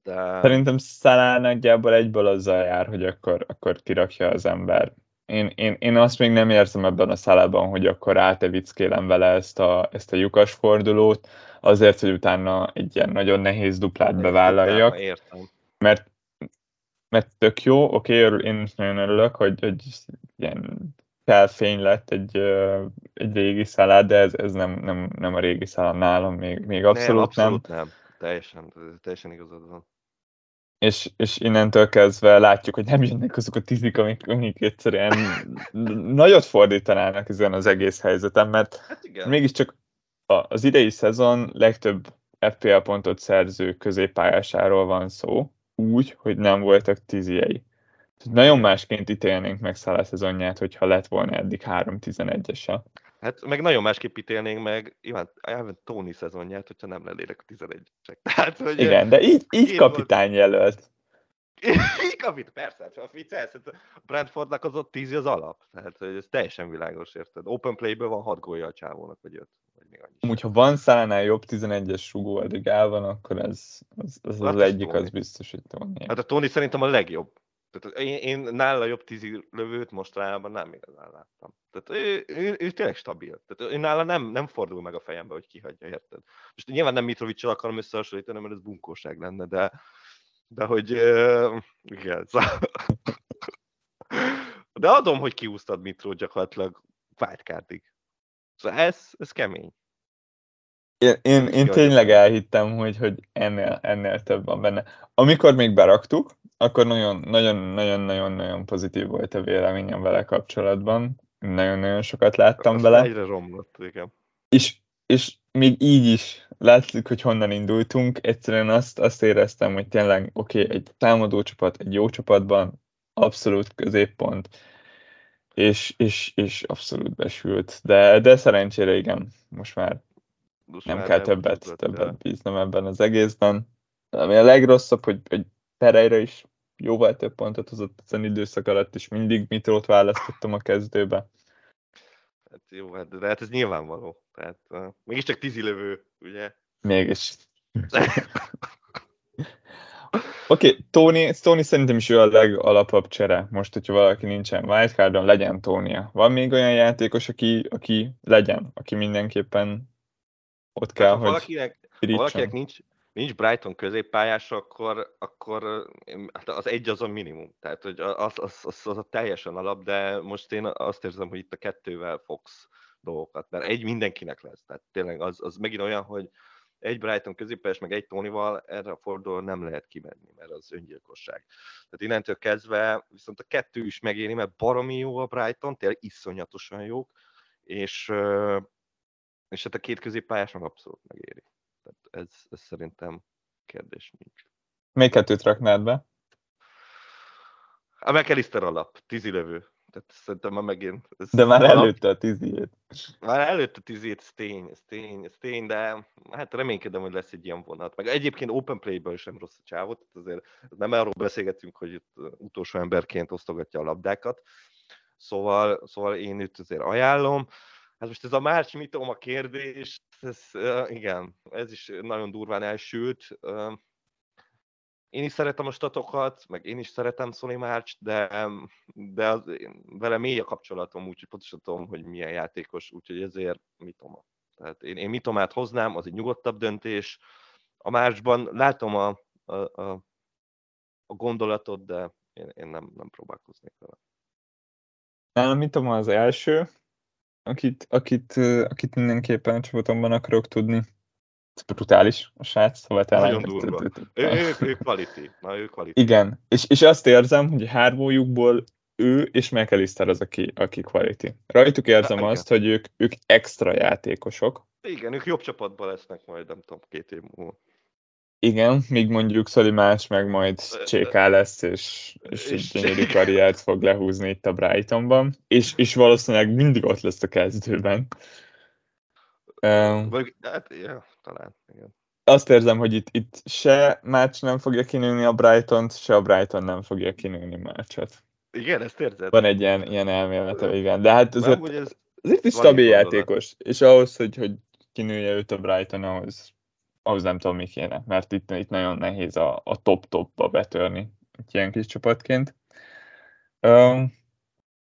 de... Szerintem Szalá nagyjából egyből azzal jár, hogy akkor, akkor kirakja az ember. Én, én, én azt még nem érzem ebben a szálában, hogy akkor átevickélem vele ezt a, ezt a lyukas fordulót, azért, hogy utána egy ilyen nagyon nehéz duplát bevállaljak. Értem. Mert, mert tök jó, oké, okay, én is nagyon örülök, hogy, hogy ilyen felfény lett egy, egy régi szalát, de ez, ez nem, nem, nem a régi szalát nálam, még, még abszolút, nem. Abszolút nem. nem teljesen, teljesen igazad van. És, és innentől kezdve látjuk, hogy nem jönnek azok a tízik, amik, amik egyszerűen nagyot fordítanának ezen az egész helyzeten, mert hát igen. mégiscsak az idei szezon legtöbb FPL pontot szerző középpályásáról van szó, úgy, hogy nem voltak tíziei. Nagyon másként ítélnénk meg Szála szezonját, hogyha lett volna eddig 3-11-ese. Hát meg nagyon másképp ítélnénk meg Iván, Iván Tony szezonját, hogyha nem lennének a 11 csek. Tehát, hogy Igen, de így, így kapitány jelölt. így kapit, persze, hát, a viccelsz, hát a Brentfordnak az ott 10 az alap. Tehát hogy ez teljesen világos, érted? Open playből van 6 gólja a csávónak, vagy 5. Vagy még annyi. Úgy, ha van szánál jobb 11-es sugó addig el van, akkor ez, az, az, az, az egyik, az biztos, hogy Tony. Hát a Tony szerintem a legjobb tehát én, én nála jobb tízi lövőt mostanában nem igazán láttam. Tehát ő, ő, ő tényleg stabil. Tehát ő nála nem, nem fordul meg a fejembe, hogy kihagyja, érted? Most nyilván nem Mitrovicsal akarom összehasonlítani, mert ez bunkóság lenne, de, de hogy uh, igen, szóval... De adom, hogy kiúztad Mitro gyakorlatilag wildcardig. Szóval ez, ez kemény. Én, én, én tényleg elhittem, hogy, hogy ennél, ennél több van benne. Amikor még beraktuk, akkor nagyon-nagyon-nagyon-nagyon pozitív volt a véleményem vele kapcsolatban. Nagyon-nagyon sokat láttam Azt vele. Egyre romlott, igen. És, és még így is látszik, hogy honnan indultunk. Egyszerűen azt, azt éreztem, hogy tényleg oké, okay, egy támadó csapat, egy jó csapatban, abszolút középpont, és, és, és abszolút besült. De, de szerencsére igen, most már most nem már kell nem többet, többet bíznom ebben az egészben. Ami a legrosszabb, hogy, hogy Pereira is jóval több pontot hozott ezen időszak alatt, és mindig Mitrót választottam a kezdőbe. Hát jó, hát, de hát ez nyilvánvaló. Tehát uh, mégiscsak tízilövő, ugye? Mégis. Oké, okay, Tony, Tony szerintem is ő a legalapabb csere. Most, hogyha valaki nincsen wildcardon, legyen Tónia. Van még olyan játékos, aki, aki legyen, aki mindenképpen ott kell, hát, hogy valakinek, valakinek nincs, nincs Brighton középpályás, akkor, akkor hát az egy az a minimum. Tehát, hogy az, az, az, az a teljesen alap, de most én azt érzem, hogy itt a kettővel fogsz dolgokat, mert egy mindenkinek lesz. Tehát tényleg az, az megint olyan, hogy egy Brighton középes, meg egy Tonyval erre a fordulóra nem lehet kimenni, mert az öngyilkosság. Tehát innentől kezdve viszont a kettő is megéri, mert baromi jó a Brighton, tényleg iszonyatosan jók, és, és hát a két középpályás meg abszolút megéri. Tehát ez, ez szerintem kérdés nincs. Még kettőt raknád be? A McAllister alap, tízilövő. Tehát szerintem már megint... Ez de már alap. előtte a tízét. Már előtte a tízét, ez tény, ez tény, ez tény, de hát reménykedem, hogy lesz egy ilyen vonat. Meg egyébként open play-ből sem rossz a csávot, azért nem arról beszélgetünk, hogy itt utolsó emberként osztogatja a labdákat. Szóval, szóval én őt azért ajánlom. Hát most ez a Márcs mitom a kérdés, ez, igen, ez is nagyon durván elsült. Én is szeretem a statokat, meg én is szeretem Sony Márcs, de, de az, vele mély a kapcsolatom, úgyhogy pontosan tudom, hogy milyen játékos, úgyhogy ezért mitoma. Tehát én, én mitomát hoznám, az egy nyugodtabb döntés. A Márcsban látom a, a, a, a gondolatot, de én, én nem, nem próbálkoznék vele. Nálam mitoma az első, akit, akit, akit mindenképpen a csapatomban akarok tudni. Brutális a srác, szóval Nagyon durva. Ő, ő, ő quality. Na, ő quality. Igen, és, és azt érzem, hogy hármójukból ő és McAllister az, aki, aki quality. Rajtuk érzem hát, azt, hogy ők, ők extra játékosok. Igen, ők jobb csapatban lesznek majd, nem tudom, két év múlva. Igen, míg mondjuk Szoli más meg majd cséká lesz, és, és egy gyönyörű karriert fog lehúzni itt a Brightonban, és, és valószínűleg mindig ott lesz a kezdőben. Vagy, hát, ja, talán, igen. Azt érzem, hogy itt, itt se Márcs nem fogja kinőni a Brighton-t, se a Brighton nem fogja kinőni Márcsot. Igen, ezt érzed? Van egy ilyen, ilyen elmélete, igen. De hát azért, ez azért is stabil játékos, és ahhoz, hogy, hogy kinője őt a Brighton, ahhoz ahhoz nem tudom, mi kéne, mert itt, itt nagyon nehéz a, a top-topba betörni egy ilyen kis csapatként. Um,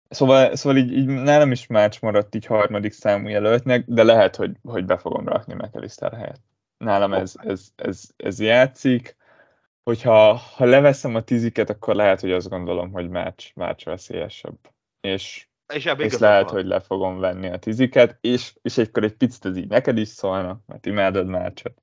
szóval, szóval így, így nálam is Márcs maradt így harmadik számú jelöltnek, de lehet, hogy, hogy be fogom rakni McAllister helyett. Nálam ez, ez, ez, ez játszik. Hogyha ha leveszem a tiziket, akkor lehet, hogy azt gondolom, hogy Márcs, Márcs veszélyesebb. És és, és lehet, van. hogy le fogom venni a tiziket, és, és egykor egy picit ez így neked is szólna, mert imádod Márcsot.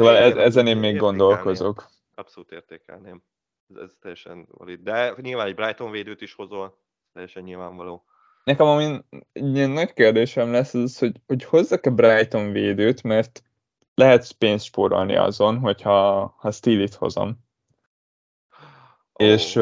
Szóval ez, ezen én még gondolkozok. Abszolút értékelném. Ez, ez teljesen valid. De nyilván egy Brighton védőt is hozol, teljesen nyilvánvaló. Nekem ami ilyen nagy kérdésem lesz az, hogy, hogy hozzak-e Brighton védőt, mert lehet pénzt spórolni azon, hogyha ha Steele-it hozom. Oh, és,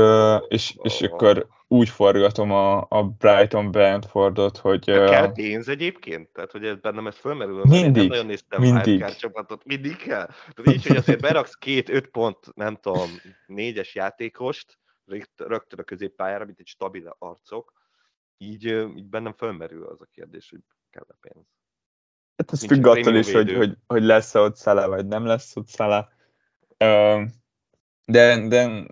és, és oh. akkor úgy forgatom a, a Brighton Brentfordot, hogy... De kell pénz egyébként? Tehát, hogy ez bennem ez fölmerül? Mindig, nem nagyon néztem mindig. csapatot. Mindig kell? Tehát így, hogy azért beraksz két, öt pont, nem tudom, négyes játékost, rögtön a középpályára, mint egy stabil arcok, így, így bennem fölmerül az a kérdés, hogy kell-e pénz. Hát ez függ attól is, hogy, hogy, hogy lesz-e ott szele, vagy nem lesz ott szele. De, de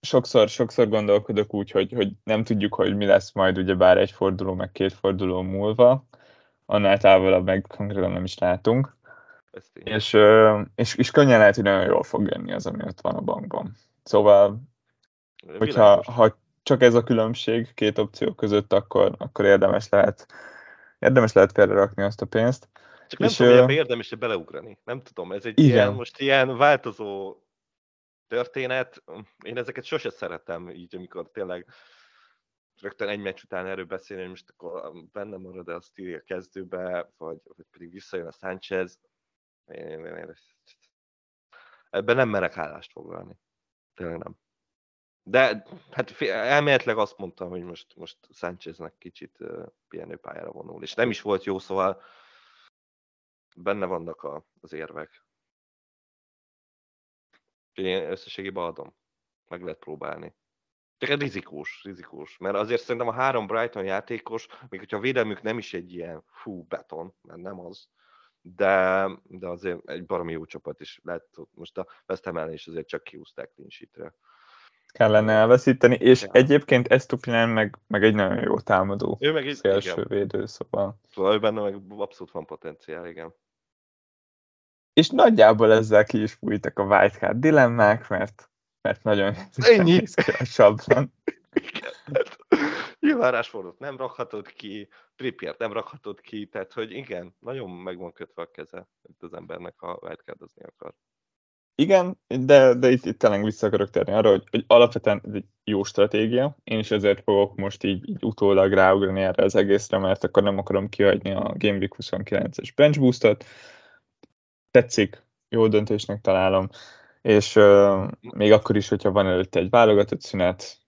sokszor, sokszor gondolkodok úgy, hogy, hogy nem tudjuk, hogy mi lesz majd ugye bár egy forduló, meg két forduló múlva, annál távolabb meg konkrétan nem is látunk. És, és, és könnyen lehet, hogy nagyon jól fog jönni az, ami ott van a bankban. Szóval, hogyha ha csak ez a különbség két opció között, akkor, akkor érdemes lehet érdemes lehet félrerakni azt a pénzt. Csak nem és, tudom, hogy érdemes beleugrani. Nem tudom, ez egy igen. ilyen, most ilyen változó történet. Én ezeket sose szeretem, így amikor tényleg rögtön egy meccs után erről beszélni, hogy most akkor benne marad-e a Stili a kezdőbe, vagy, vagy pedig visszajön a Sánchez. Ebben nem merek állást foglalni. Tényleg nem. De hát elméletileg azt mondtam, hogy most, most Sáncheznek kicsit uh, pihenőpályára vonul, és nem is volt jó, szóval benne vannak a, az érvek. Én összességében adom. Meg lehet próbálni. Csak rizikós, rizikós. Mert azért szerintem a három Brighton játékos, még hogyha a védelmük nem is egy ilyen fú beton, mert nem az, de, de azért egy baromi jó csapat is lehet, most a West Ham is azért csak kiúzták clean Kellene elveszíteni, és ja. egyébként Estupinán meg, meg egy nagyon jó támadó ő meg egy, szélső igen. védő, szóval. Szóval ő benne meg abszolút van potenciál, igen és nagyjából ezzel ki is fújtak a wildcard dilemmák, mert, mert nagyon Ennyi. a sablon. Nyilván Rashfordot nem rakhatod ki, Trippiert nem rakhatod ki, tehát hogy igen, nagyon meg van kötve a keze itt az embernek, ha wildcardozni akar. Igen, de, de itt, itt tényleg vissza akarok térni arra, hogy, hogy alapvetően ez egy jó stratégia. Én is ezért fogok most így, így utólag ráugrani erre az egészre, mert akkor nem akarom kihagyni a Game Week 29-es bench boostot. Tetszik, jó döntésnek találom, és uh, még akkor is, hogyha van előtte egy válogatott szünet,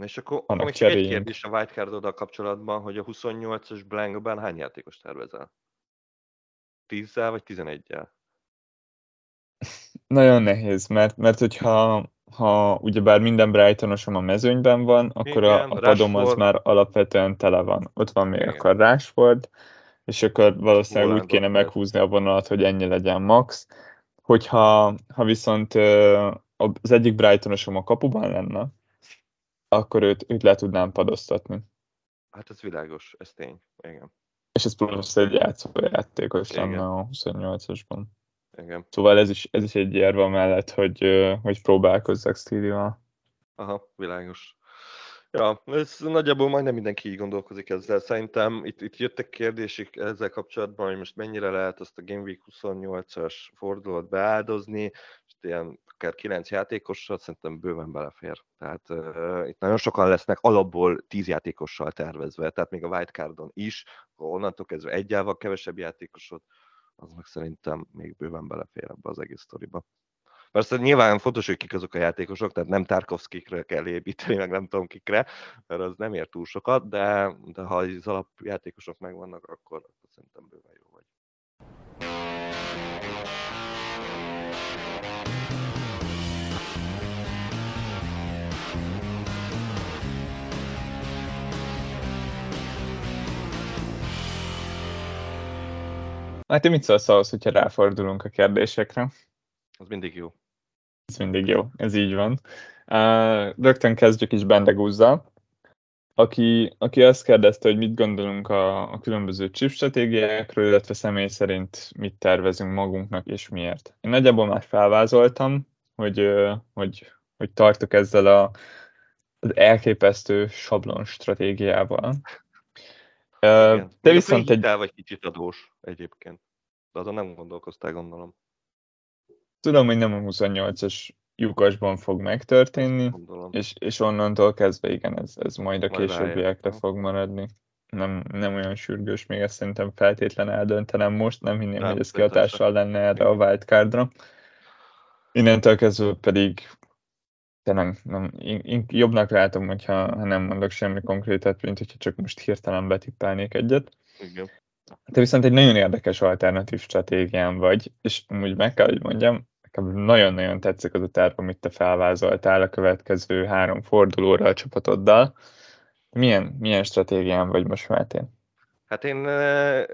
és akkor, akkor még egy kérdés a wildcard kapcsolatban, hogy a 28-as blankben hány játékos tervezel? 10 vagy 11-el? Nagyon nehéz, mert, mert hogyha ha ugyebár minden Brightonosom a mezőnyben van, akkor Igen, a, a padom az már alapvetően tele van. Ott van még Igen. akkor Rashford, és akkor valószínűleg Holland úgy kéne meghúzni a vonalat, hogy ennyi legyen max. Hogyha ha viszont az egyik Brightonosom a kapuban lenne, akkor őt, őt le tudnám padoztatni. Hát ez világos, ez tény, igen. És ez plusz egy játszójátékos lenne a 28-asban. Igen. Szóval ez is, ez is egy érve mellett, hogy, hogy próbálkozzak stílival. Aha, világos. Ja, ez nagyjából majdnem mindenki így gondolkozik ezzel. Szerintem itt, itt jöttek kérdések ezzel kapcsolatban, hogy most mennyire lehet azt a Game Week 28-as fordulót beáldozni, és ilyen akár 9 játékossal szerintem bőven belefér. Tehát uh, itt nagyon sokan lesznek alapból 10 játékossal tervezve, tehát még a wildcardon is, onnantól kezdve egyával kevesebb játékosot, az meg szerintem még bőven belefér ebbe az egész sztoriba. Persze nyilván fontos, hogy kik azok a játékosok, tehát nem Tarkovskikre kell építeni, meg nem tudom kikre, mert az nem ér túl sokat, de, de ha az alapjátékosok megvannak, akkor, akkor szerintem bőven jó vagy. Hát te mit szólsz ahhoz, hogyha ráfordulunk a kérdésekre? Az mindig jó. Ez mindig jó, ez így van. Uh, rögtön kezdjük is Bendegúzzal, aki, aki azt kérdezte, hogy mit gondolunk a, a különböző chip stratégiákról, illetve személy szerint mit tervezünk magunknak és miért. Én nagyjából már felvázoltam, hogy, hogy, hogy tartok ezzel a, az elképesztő sablon stratégiával. Igen. De viszont egy... vagy kicsit adós egyébként. De azon nem gondolkoztál, gondolom. Tudom, hogy nem a 28-as lyukasban fog megtörténni, és, és onnantól kezdve igen, ez, ez majd a majd későbbiekre fog maradni. Nem, nem olyan sürgős, még ezt szerintem feltétlen eldöntenem most, nem hinném, nem, hogy ez kihatással lenne erre a wildcardra. Innentől kezdve pedig tényleg nem, én, jobbnak látom, hogyha ha nem mondok semmi konkrétat, mint hogyha csak most hirtelen betippelnék egyet. Igen. Te viszont egy nagyon érdekes alternatív stratégián vagy, és úgy meg kell, hogy mondjam, nagyon-nagyon tetszik az a terv, amit te felvázoltál a következő három fordulóra a csapatoddal. Milyen, milyen stratégián vagy most Máté? Hát én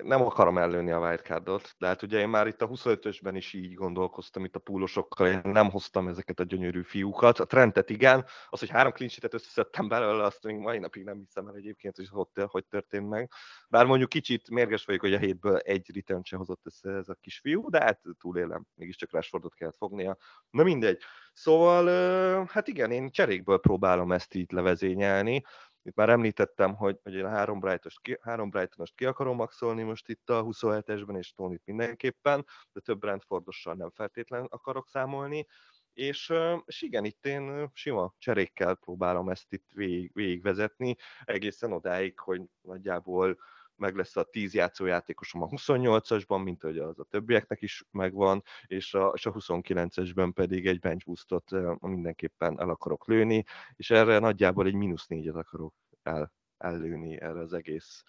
nem akarom ellőni a wildcardot, de hát ugye én már itt a 25-ösben is így gondolkoztam itt a púlosokkal, én nem hoztam ezeket a gyönyörű fiúkat. A trendet igen, az, hogy három klincsitet összeszedtem belőle, azt még mai napig nem hiszem el egyébként, hogy hogy, hogy történt meg. Bár mondjuk kicsit mérges vagyok, hogy a hétből egy return se hozott össze ez a kis fiú, de hát túlélem, mégiscsak Rashfordot kellett fognia. Na mindegy. Szóval, hát igen, én cserékből próbálom ezt így levezényelni. Itt már említettem, hogy, hogy én a három, Brightonost ki, három Brightonost ki akarom maxolni most itt a 27-esben, és Tonit mindenképpen, de több Brentfordossal nem feltétlen akarok számolni. És, és igen, itt én sima cserékkel próbálom ezt itt végig, végigvezetni, egészen odáig, hogy nagyjából meg lesz a 10 játszójátékosom a 28-asban, mint hogy az a többieknek is megvan, és a, és a 29-esben pedig egy bench boostot mindenképpen el akarok lőni, és erre nagyjából egy mínusz négyet akarok el, ellőni erre az egész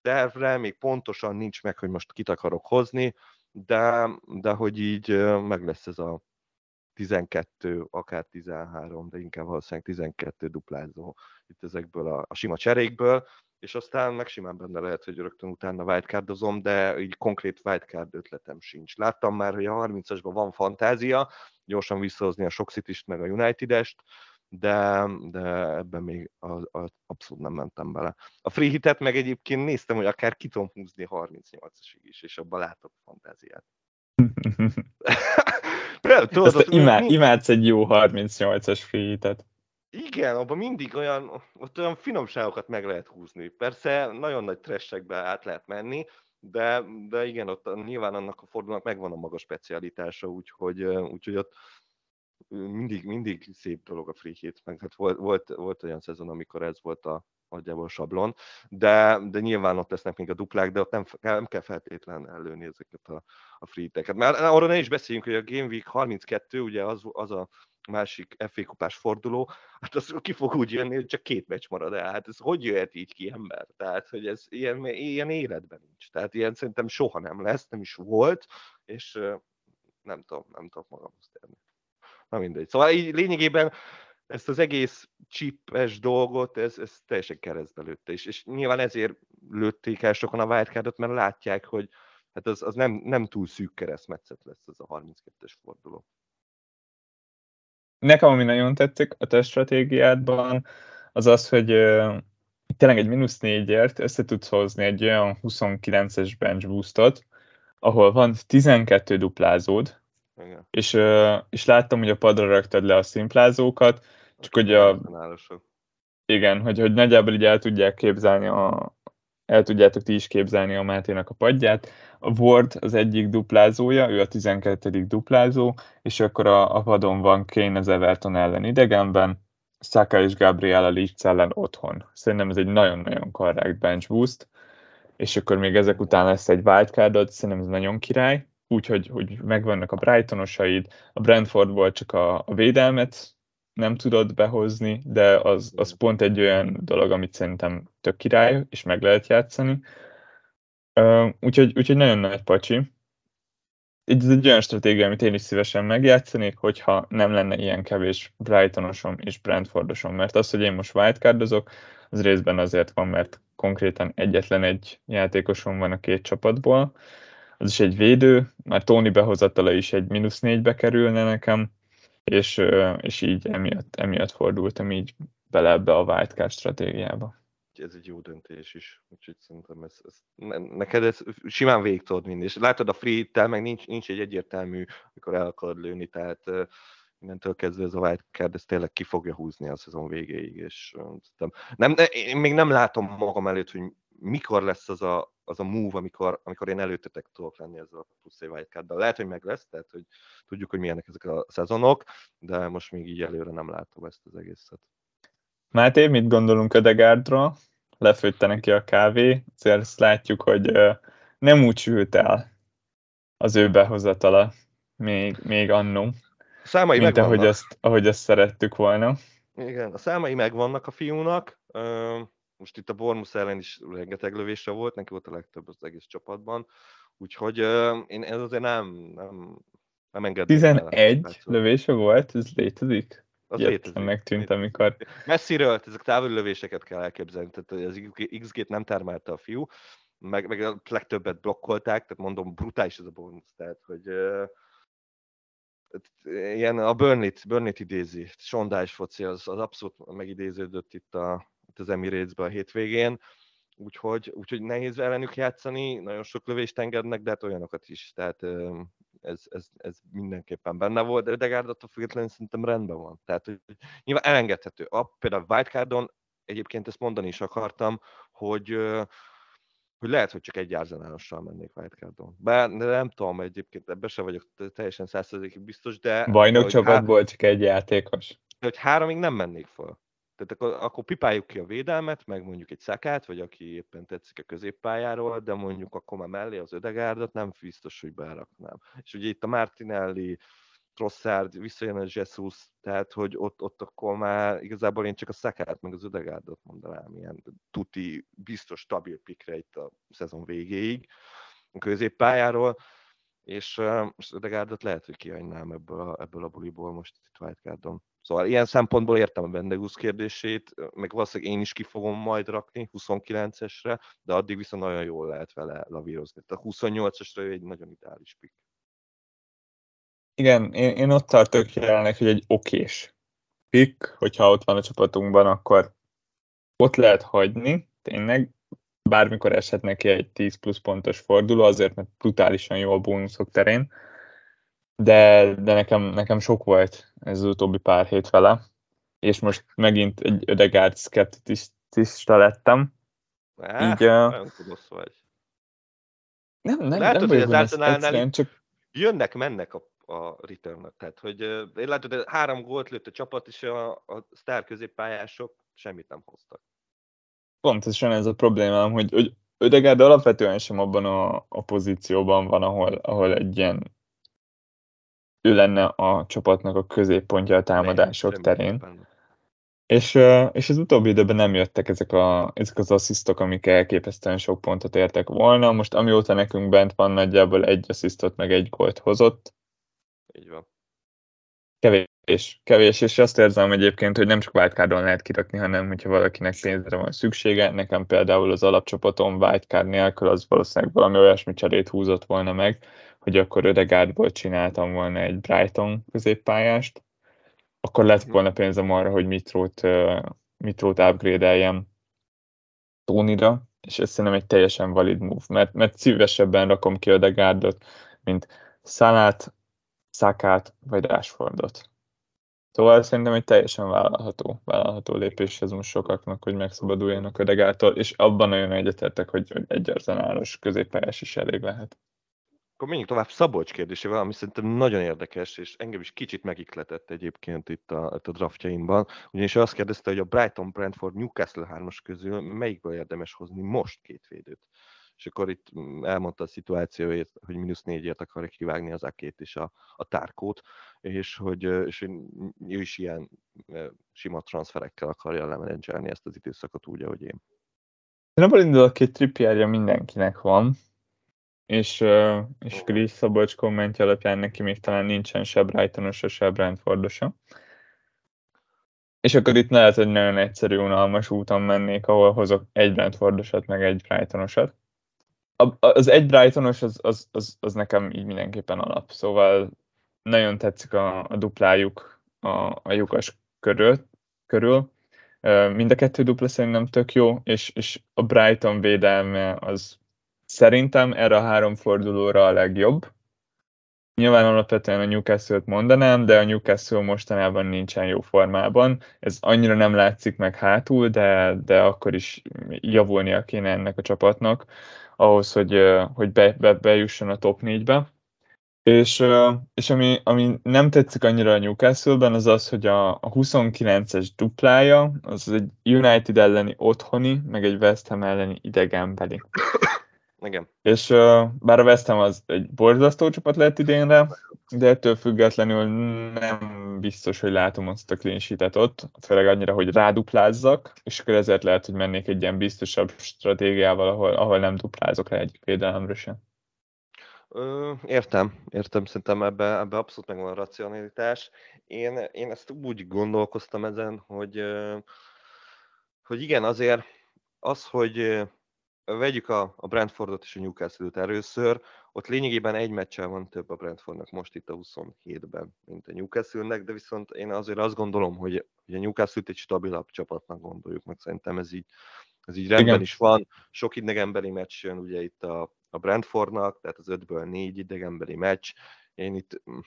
tervre, még pontosan nincs meg, hogy most kit akarok hozni, de, de hogy így meg lesz ez a 12, akár 13, de inkább valószínűleg 12 duplázó itt ezekből a, a sima cserékből, és aztán meg simán benne lehet, hogy rögtön utána wildcardozom, de így konkrét wildcard ötletem sincs. Láttam már, hogy a 30-asban van fantázia, gyorsan visszahozni a Sok meg a United-est, de, de ebben még a, a, abszolút nem mentem bele. A free hitet meg egyébként néztem, hogy akár ki tudom húzni 38-asig is, és abban látok fantáziát. tudod, az, imád, imádsz egy jó 38-as free hitet. Igen, abban mindig olyan, ott olyan finomságokat meg lehet húzni. Persze nagyon nagy tressekbe át lehet menni, de, de igen, ott nyilván annak a fordulónak megvan a maga specialitása, úgyhogy, úgyhogy ott mindig, mindig szép dolog a free hit, meg hát volt, volt, volt olyan szezon, amikor ez volt a nagyjából sablon, de, de nyilván ott lesznek még a duplák, de ott nem, nem kell feltétlenül előni ezeket a, a free hit-eket. Mert arra ne is beszéljünk, hogy a Game Week 32, ugye az, az a másik FA kupás forduló, hát az ki fog úgy jönni, hogy csak két meccs marad el. Hát ez hogy jöhet így ki ember? Tehát, hogy ez ilyen, ilyen életben nincs. Tehát ilyen szerintem soha nem lesz, nem is volt, és nem tudom, nem tudom magamhoz tenni. Na mindegy. Szóval így lényegében ezt az egész csipes dolgot, ez, ez teljesen keresztbe lőtte, és, és nyilván ezért lőtték el sokan a wildcardot, mert látják, hogy hát az, az nem, nem túl szűk keresztmetszet lesz ez a 32-es forduló. Nekem, ami nagyon tetszik a te stratégiádban, az az, hogy uh, tényleg egy mínusz négyért össze tudsz hozni egy olyan 29-es bench boostot, ahol van 12 duplázód, igen. És, és láttam, hogy a padra raktad le a szimplázókat, csak hogy a... Igen, hogy, hogy nagyjából így el tudják képzelni a, el tudjátok ti is képzelni a Máténak a padját. A Ward az egyik duplázója, ő a 12. duplázó, és akkor a, a padon van Kane az Everton ellen idegenben, Saka és Gabriel a Leeds ellen otthon. Szerintem ez egy nagyon-nagyon korrekt bench boost, és akkor még ezek után lesz egy wildcardod, szerintem ez nagyon király, úgyhogy hogy megvannak a Brightonosaid, a Brentfordból csak a, a védelmet nem tudod behozni, de az, az pont egy olyan dolog, amit szerintem tök király, és meg lehet játszani. Uh, úgyhogy, úgyhogy nagyon nagy pacsi. Ez egy olyan stratégia, amit én is szívesen megjátszanék, hogyha nem lenne ilyen kevés Brightonosom és Brentfordosom, mert az, hogy én most wildcardozok, az részben azért van, mert konkrétan egyetlen egy játékosom van a két csapatból, az is egy védő, már Tony behozatala is egy mínusz négybe kerülne nekem, és, és így emiatt, emiatt fordultam így bele ebbe a wildcard stratégiába. Ez egy jó döntés is, úgyhogy szerintem ez, ez neked ez simán végig tudod vinni, és látod a free meg nincs, nincs egy egyértelmű, amikor el akarod lőni, tehát innentől kezdve ez a wildcard, ez tényleg ki fogja húzni a szezon végéig, és nem, én még nem látom magam előtt, hogy mikor lesz az a, az a move, amikor, amikor én előttetek tudok lenni ezzel a plusz wildcarddal. Lehet, hogy meg lesz, tehát hogy tudjuk, hogy milyenek ezek a szezonok, de most még így előre nem látom ezt az egészet. Máté, mit gondolunk Ödegárdról? Lefőtte neki a kávé, azért azt látjuk, hogy nem úgy sült el az ő behozatala még, még annó, számai mint ahogy azt, ahogy azt szerettük volna. Igen, a számai megvannak a fiúnak, most itt a Bormus ellen is rengeteg lövése volt, neki volt a legtöbb az egész csapatban, úgyhogy uh, én ez azért nem, nem, nem engedem. 11 lövése volt, ez létezik? Az Jött, létezik. Megtűnt, amikor... Messziről, ezek távoli lövéseket kell elképzelni, tehát az XG-t nem termelte a fiú, meg, meg a legtöbbet blokkolták, tehát mondom, brutális ez a Bormus, tehát hogy uh, ilyen a Burnley-t, Burnley-t idézi, sondás foci, az, az abszolút megidéződött itt a, itt az emirates a hétvégén, úgyhogy, úgyhogy nehéz ellenük játszani, nagyon sok lövést engednek, de hát olyanokat is, tehát ez, ez, ez mindenképpen benne volt, de Ödegárd attól függetlenül szerintem rendben van. Tehát hogy nyilván elengedhető. A, például Wildcardon egyébként ezt mondani is akartam, hogy hogy lehet, hogy csak egy árzenálossal mennék wildcardon. Bár de nem tudom, egyébként ebben sem vagyok teljesen százszerzékig biztos, de... Bajnok csapatból há... csak egy játékos. De hogy háromig nem mennék fel. Tehát akkor, akkor pipáljuk ki a védelmet, meg mondjuk egy szakát, vagy aki éppen tetszik a középpályáról, de mondjuk akkor már mellé az ödegárdat nem biztos, hogy beraknám. És ugye itt a Martinelli, Trossard, visszajön a Jesus, tehát hogy ott, ott akkor már igazából én csak a szakát, meg az ödegárdot mondanám, ilyen tuti, biztos stabil pikre itt a szezon végéig a középpályáról, és most ödegárdot lehet, hogy kihagynám ebből a, ebből a buliból most itt Whitecardon. Szóval ilyen szempontból értem a Bendegus kérdését, meg valószínűleg én is ki fogom majd rakni 29-esre, de addig viszont nagyon jól lehet vele lavírozni. Tehát a 28-esre egy nagyon ideális pick. Igen, én, én ott tartok jelenleg, hogy egy okés pick, hogyha ott van a csapatunkban, akkor ott lehet hagyni, tényleg, bármikor eshet neki egy 10 plusz pontos forduló, azért, mert brutálisan jó a bónuszok terén, de, de nekem, nekem sok volt ez az utóbbi pár hét vele, és most megint egy Ödegárd szkeptista lettem. Á, Így, nagyon gonosz vagy. Nem, nem, Látod, nem hogy az Arsenalnál csak... jönnek, mennek a, a return Tehát, hogy én látod, hogy három gólt lőtt a csapat, és a, a sztár középpályások semmit nem hoztak. Pontosan ez a problémám, hogy, hogy Ödegárd alapvetően sem abban a, a pozícióban van, ahol, ahol egy ilyen ő lenne a csapatnak a középpontja a támadások terén. És, és az utóbbi időben nem jöttek ezek, a, ezek az asszisztok, amik elképesztően sok pontot értek volna. Most amióta nekünk bent van, nagyjából egy asszisztot meg egy gólt hozott. Így van. Kevés, kevés, és azt érzem egyébként, hogy nem csak wildcardon lehet kirakni, hanem hogyha valakinek pénzre van szüksége. Nekem például az alapcsapatom wildcard nélkül az valószínűleg valami olyasmi cserét húzott volna meg, hogy akkor Ödegardból csináltam volna egy Brighton középpályást, akkor lett mhm. volna pénzem arra, hogy Mitrót, Mitrót upgrade-eljem Tónira, és ez szerintem egy teljesen valid move, mert, mert szívesebben rakom ki Ödegardot, mint Szalát, Szakát vagy Rashfordot. Szóval szerintem egy teljesen vállalható, vállalható lépés ez most sokaknak, hogy megszabaduljanak Ödegától, és abban nagyon egyetértek, hogy, hogy egy arzenálos középpályás is elég lehet. Akkor menjünk tovább Szabolcs kérdésével, ami szerintem nagyon érdekes, és engem is kicsit megikletett egyébként itt a, itt a draftjaimban, ugyanis azt kérdezte, hogy a Brighton, Brentford, Newcastle 3-as közül melyikből érdemes hozni most két védőt. És akkor itt elmondta a szituációját, hogy mínusz négyért akarja kivágni az akét és a, a tárkót, és hogy és ő is ilyen sima transferekkel akarja lemenedzselni ezt az időszakot úgy, ahogy én. Én abban indulok hogy mindenkinek van, és, és Chris Szabolcs kommentje alapján neki még talán nincsen se Brightonosa, se Brentfordosa. És akkor itt lehet, hogy nagyon egyszerű, unalmas úton mennék, ahol hozok egy Brentfordosat, meg egy Brightonosat. Az egy Brightonos az, az, az, az nekem így mindenképpen alap, szóval nagyon tetszik a, a duplájuk a, a lyukas körül, körül. Mind a kettő dupla szerintem tök jó, és, és a Brighton védelme az Szerintem erre a három fordulóra a legjobb. Nyilván alapvetően a Newcastle-t mondanám, de a Newcastle mostanában nincsen jó formában. Ez annyira nem látszik meg hátul, de, de akkor is javulnia kéne ennek a csapatnak ahhoz, hogy, hogy be, be, bejusson a top 4-be. És, és ami, ami nem tetszik annyira a Newcastle-ben, az az, hogy a, a 29-es duplája, az egy United elleni otthoni, meg egy West Ham elleni idegenbeli. Igen. És uh, bár a West Ham az egy borzasztó csapat lett idénre, de ettől függetlenül nem biztos, hogy látom azt a clean sheet ott, főleg annyira, hogy ráduplázzak, és akkor ezért lehet, hogy mennék egy ilyen biztosabb stratégiával, ahol, ahol nem duplázok rá egy védelemre sem. Ö, értem, értem, szerintem ebbe, ebbe abszolút megvan a racionalitás. Én, én ezt úgy gondolkoztam ezen, hogy, hogy igen, azért az, hogy vegyük a, a Brentfordot és a Newcastle-t először, ott lényegében egy meccsel van több a Brentfordnak most itt a 27-ben, mint a Newcastle-nek, de viszont én azért azt gondolom, hogy, hogy a Newcastle-t egy stabilabb csapatnak gondoljuk, meg szerintem ez így, ez így rendben Igen. is van. Sok idegenbeli meccs jön ugye itt a, a Brentfordnak, tehát az 5-ből 4 idegenbeli meccs. Én itt mm,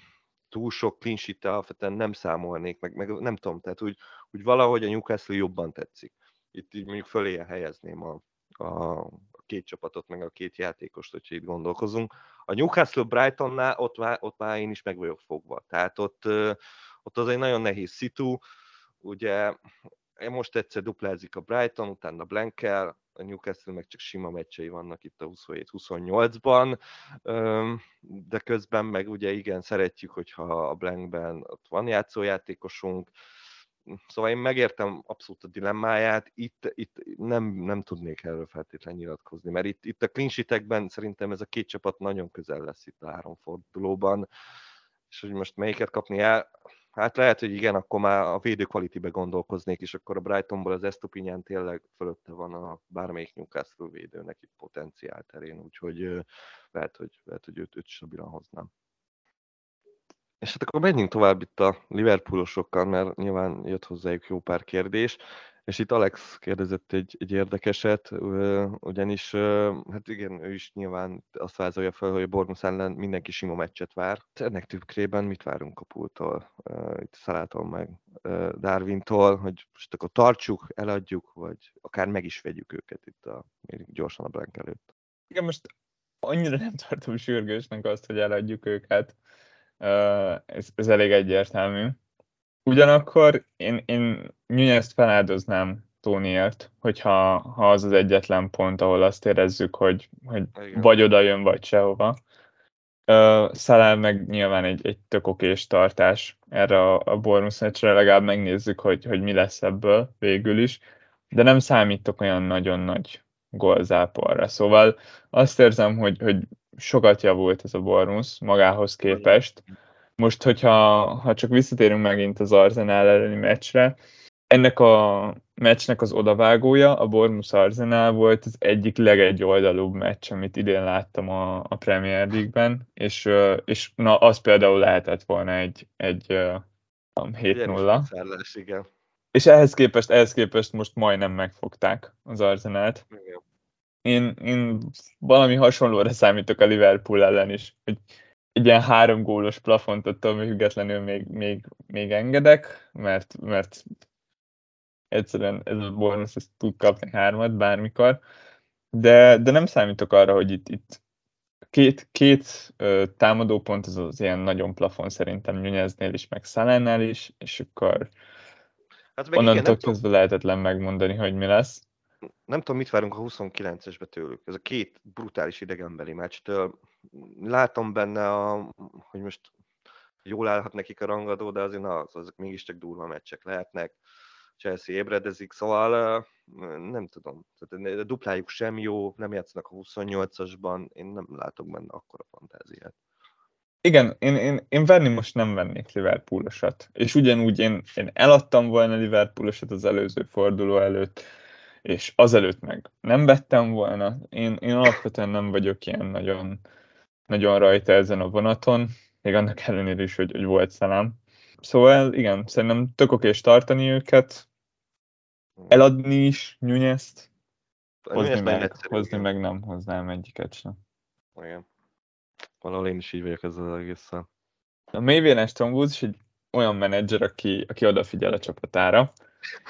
túl sok clean sheet nem számolnék, meg, meg nem tudom, tehát úgy, úgy valahogy a Newcastle jobban tetszik. Itt így mondjuk fölé helyezném a, a két csapatot, meg a két játékost, hogyha itt gondolkozunk. A Newcastle Brightonnál ott már, ott már én is meg vagyok fogva. Tehát ott, ott az egy nagyon nehéz szitu. Ugye most egyszer duplázik a Brighton, utána Blankel, a Newcastle meg csak sima meccsei vannak itt a 27-28-ban, de közben meg ugye igen, szeretjük, hogyha a Blankben ott van játszójátékosunk, Szóval én megértem abszolút a dilemmáját, itt, itt nem, nem tudnék erről feltétlenül nyilatkozni, mert itt, itt a clean szerintem ez a két csapat nagyon közel lesz itt a három fordulóban, és hogy most melyiket kapni el, hát lehet, hogy igen, akkor már a védő quality gondolkoznék, és akkor a Brightonból az Estupinyán tényleg fölötte van a bármelyik Newcastle védőnek itt potenciál terén, úgyhogy lehet, hogy, lehet, hogy őt, őt stabilan hoznám. És hát akkor menjünk tovább itt a Liverpoolosokkal, mert nyilván jött hozzájuk jó pár kérdés. És itt Alex kérdezett egy, egy érdekeset, ugyanis, hát igen, ő is nyilván azt vázolja fel, hogy a Bormus ellen mindenki sima meccset vár. Ennek tükrében mit várunk a pultól, itt Szalától meg Darwintól, hogy most akkor tartsuk, eladjuk, vagy akár meg is vegyük őket itt a, gyorsan a blank előtt. Igen, most annyira nem tartom sürgősnek azt, hogy eladjuk őket. Ez, ez elég egyértelmű. Ugyanakkor én, én Nunez-t feláldoznám Tóniért, hogyha ha az az egyetlen pont, ahol azt érezzük, hogy, hogy vagy oda jön, vagy sehova. Uh, Szalál meg nyilván egy, egy tök okés tartás erre a, a Bormus meccsre, legalább megnézzük, hogy, hogy mi lesz ebből végül is, de nem számítok olyan nagyon nagy golzáporra. Szóval azt érzem, hogy, hogy sokat javult ez a Bormus magához képest. Most, hogyha ha csak visszatérünk megint az Arsenal elleni meccsre, ennek a meccsnek az odavágója, a Bormus Arsenal volt az egyik legegyoldalúbb meccs, amit idén láttam a, a Premier League-ben, és, és na, az például lehetett volna egy, egy 7-0. Igen. És ehhez képest, ehhez képest most majdnem megfogták az Arsenalt. Igen. Én, én valami hasonlóra számítok a Liverpool ellen is, hogy egy ilyen három gólos plafont attól függetlenül még, még, még engedek, mert, mert egyszerűen ez a bonus, ezt tud kapni hármat bármikor, de, de nem számítok arra, hogy itt, itt két, két ö, támadópont, az az ilyen nagyon plafon szerintem Nuneznél is, meg Szalánál is, és akkor hát onnantól igen, kezdve lehetetlen megmondani, hogy mi lesz. Nem tudom, mit várunk a 29-esbe tőlük. Ez a két brutális idegenbeli meccstől. Látom benne, a, hogy most jól állhat nekik a rangadó, de azért na, azok mégiscsak durva meccsek lehetnek Chelsea ébredezik, szóval nem tudom, tehát a duplájuk sem jó, nem játszanak a 28-asban, én nem látok benne akkora fantáziát. Igen, én, én, én venni most nem vennék Liverpoolosat, és ugyanúgy én, én eladtam volna Liverpoolosat az előző forduló előtt, és azelőtt meg nem vettem volna. Én, én alapvetően nem vagyok ilyen nagyon, nagyon rajta ezen a vonaton, még annak ellenére is, hogy, hogy volt szelem. Szóval igen, szerintem tök okés tartani őket, eladni is Nunez-t, hozni, meg, hozni meg nem hoznám egyiket sem. Igen. Valahol én is így vagyok ezzel az egészen. A Mayvénes Tom Woods is egy olyan menedzser, aki, aki odafigyel a csapatára,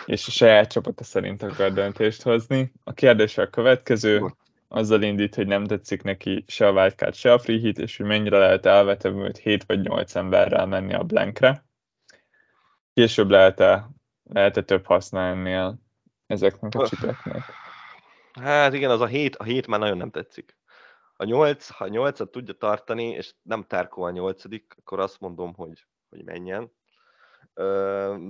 és a saját csapata szerint akar döntést hozni. A kérdés a következő, azzal indít, hogy nem tetszik neki se a wildcard, se a free hit, és hogy mennyire lehet elvetemült 7 vagy 8 emberrel menni a blankre. Később lehet-e lehet-e több haszna ennél ezeknek a csipeknek? Hát igen, az a hét, a hét már nagyon nem tetszik. A nyolc, ha a nyolcat tudja tartani, és nem Tárkó a nyolcadik, akkor azt mondom, hogy, hogy menjen.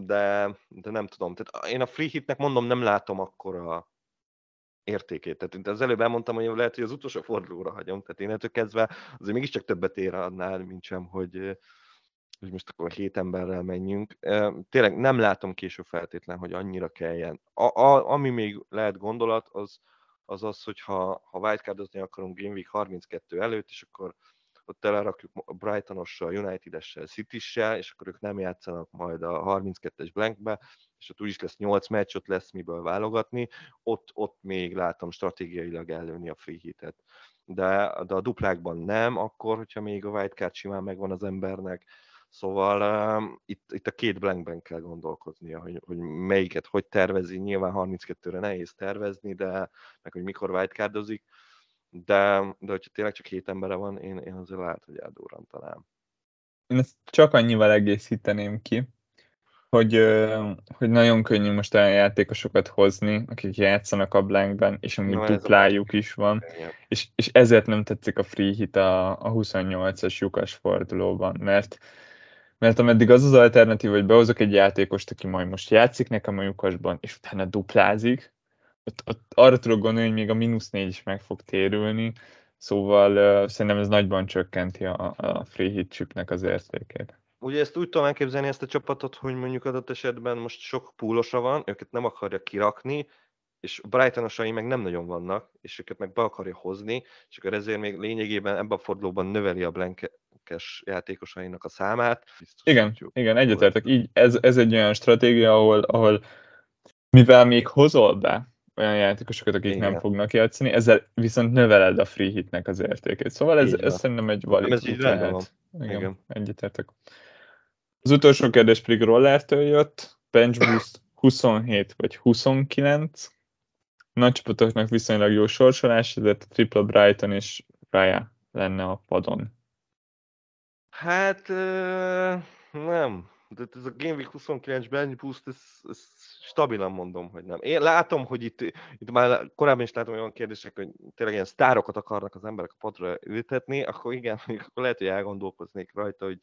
De, de nem tudom. Tehát én a free hitnek mondom, nem látom akkor a értékét. Tehát az előbb elmondtam, hogy lehet, hogy az utolsó fordulóra hagyom. Tehát én ettől kezdve azért mégiscsak többet ér annál, mint sem, hogy, hogy most akkor hét emberrel menjünk. Tényleg nem látom később feltétlen, hogy annyira kelljen. A, a, ami még lehet gondolat, az az, az hogy ha, ha wildcardozni akarunk Game Week 32 előtt, és akkor ott telerakjuk Brightonossal, United-essel, City-sel, és akkor ők nem játszanak majd a 32-es blankbe, és ott úgyis lesz 8 meccs, ott lesz miből válogatni, ott, ott még látom stratégiailag előni a free hitet. De, de a duplákban nem, akkor, hogyha még a wildcard simán megvan az embernek, Szóval um, itt, itt a két blankben kell gondolkoznia, hogy, hogy melyiket hogy tervezi. Nyilván 32-re nehéz tervezni, de meg hogy mikor wildcardozik, de, de hogyha tényleg csak hét embere van, én, én azért lehet, hogy eldurrantanám. Én ezt csak annyival egészíteném ki, hogy, hogy nagyon könnyű most olyan játékosokat hozni, akik játszanak a blankben, és amúgy no, duplájuk is van, és, és ezért nem tetszik a free hit a, a 28-as lyukas fordulóban, mert mert ameddig az az alternatív, hogy behozok egy játékost, aki majd most játszik nekem a lyukasban, és utána duplázik, ott, ott arra tudok gondolni, hogy még a mínusz négy is meg fog térülni, szóval uh, szerintem ez nagyban csökkenti a, a free hit chipnek az értékét. Ugye ezt úgy tudom elképzelni ezt a csapatot, hogy mondjuk adott esetben most sok púlosa van, őket nem akarja kirakni, és Brightonosai meg nem nagyon vannak, és őket meg be akarja hozni, és akkor ezért még lényegében ebben a fordulóban növeli a blankes játékosainak a számát. Biztos igen, tudjuk. igen, egyetértek. Így ez, ez egy olyan stratégia, ahol, ahol Mivel még hozol be olyan játékosokat, akik Igen. nem fognak játszani, ezzel viszont növeled a free hitnek az értékét. Szóval ez, ez szerintem egy valid ez így lehet. Igen, Igen. egyetértek. Az utolsó kérdés pedig Rollertől jött, bench boost 27 vagy 29. Nagy csapatoknak viszonylag jó sorsolás, ezért a Triple Brighton és Raya lenne a padon. Hát nem. De ez a Game Week 29 bench boost, ez, ez stabilan mondom, hogy nem. Én látom, hogy itt, itt már korábban is látom olyan kérdések, hogy tényleg ilyen sztárokat akarnak az emberek a padra ültetni, akkor igen, akkor lehet, hogy elgondolkoznék rajta, hogy,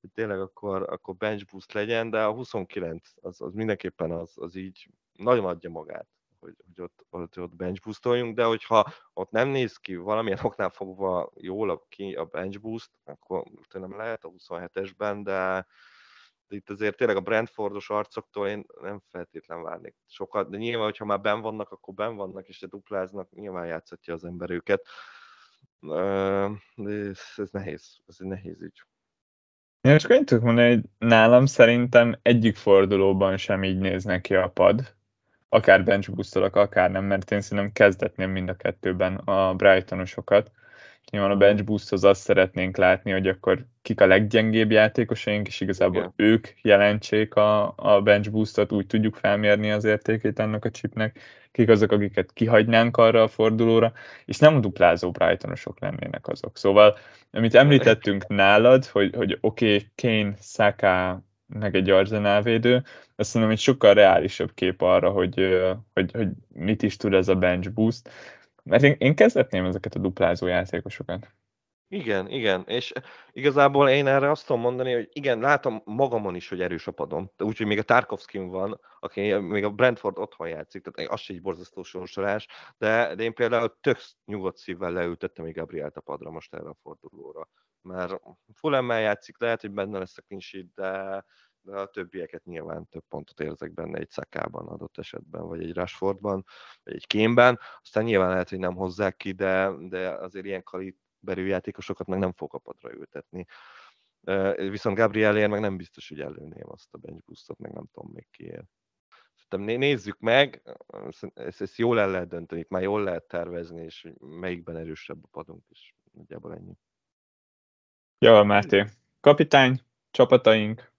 hogy tényleg akkor, akkor bench boost legyen, de a 29 az, az mindenképpen az, az így nagyon adja magát, hogy, hogy ott, ott, ott bench boostoljunk, de hogyha ott nem néz ki valamilyen oknál fogva jól a, ki a bench boost, akkor nem lehet a 27-esben, de, itt azért tényleg a Brentfordos arcoktól én nem feltétlen várnék sokat, de nyilván, hogyha már ben vannak, akkor ben vannak, és dupláznak, nyilván játszhatja az ember őket. De ez, ez nehéz, ez egy nehéz ügy. Én csak én tudok mondani, hogy nálam szerintem egyik fordulóban sem így néz neki a pad. Akár bench akár nem, mert én szerintem kezdetném mind a kettőben a Brightonosokat. Nyilván a bench boosthoz azt szeretnénk látni, hogy akkor kik a leggyengébb játékosaink, és igazából Igen. ők jelentsék a, a bench boostot, úgy tudjuk felmérni az értékét ennek a chipnek, kik azok, akiket kihagynánk arra a fordulóra, és nem duplázó Brightonosok lennének azok. Szóval, amit említettünk nálad, hogy, hogy oké, okay, Kane, Saka, meg egy Arsenal védő, azt mondom, egy sokkal reálisabb kép arra, hogy, hogy, hogy mit is tud ez a bench boost, mert én, én kezdetném ezeket a duplázó játékosokat. Igen, igen, és igazából én erre azt tudom mondani, hogy igen, látom magamon is, hogy erős a padom, úgyhogy még a Tarkovskin van, aki még a Brentford otthon játszik, tehát az se egy borzasztó sorsolás, de, de én például tök nyugodt szívvel leültettem még Gabrielt a padra most erre a fordulóra, mert Fulemmel játszik, lehet, hogy benne lesz a clean de, de a többieket nyilván több pontot érzek benne egy szakában adott esetben, vagy egy Rashfordban, vagy egy Kémben. Aztán nyilván lehet, hogy nem hozzák ki, de, de azért ilyen kaliberű játékosokat meg nem fog a padra ültetni. Viszont Gabrielért meg nem biztos, hogy előném azt a bench boostot, meg nem tudom még kiért. Szerintem nézzük meg, ezt, ezt jól el lehet dönteni, itt már jól lehet tervezni, és melyikben erősebb a padunk, és nagyjából ennyi. Jó, Máté. Kapitány, csapataink,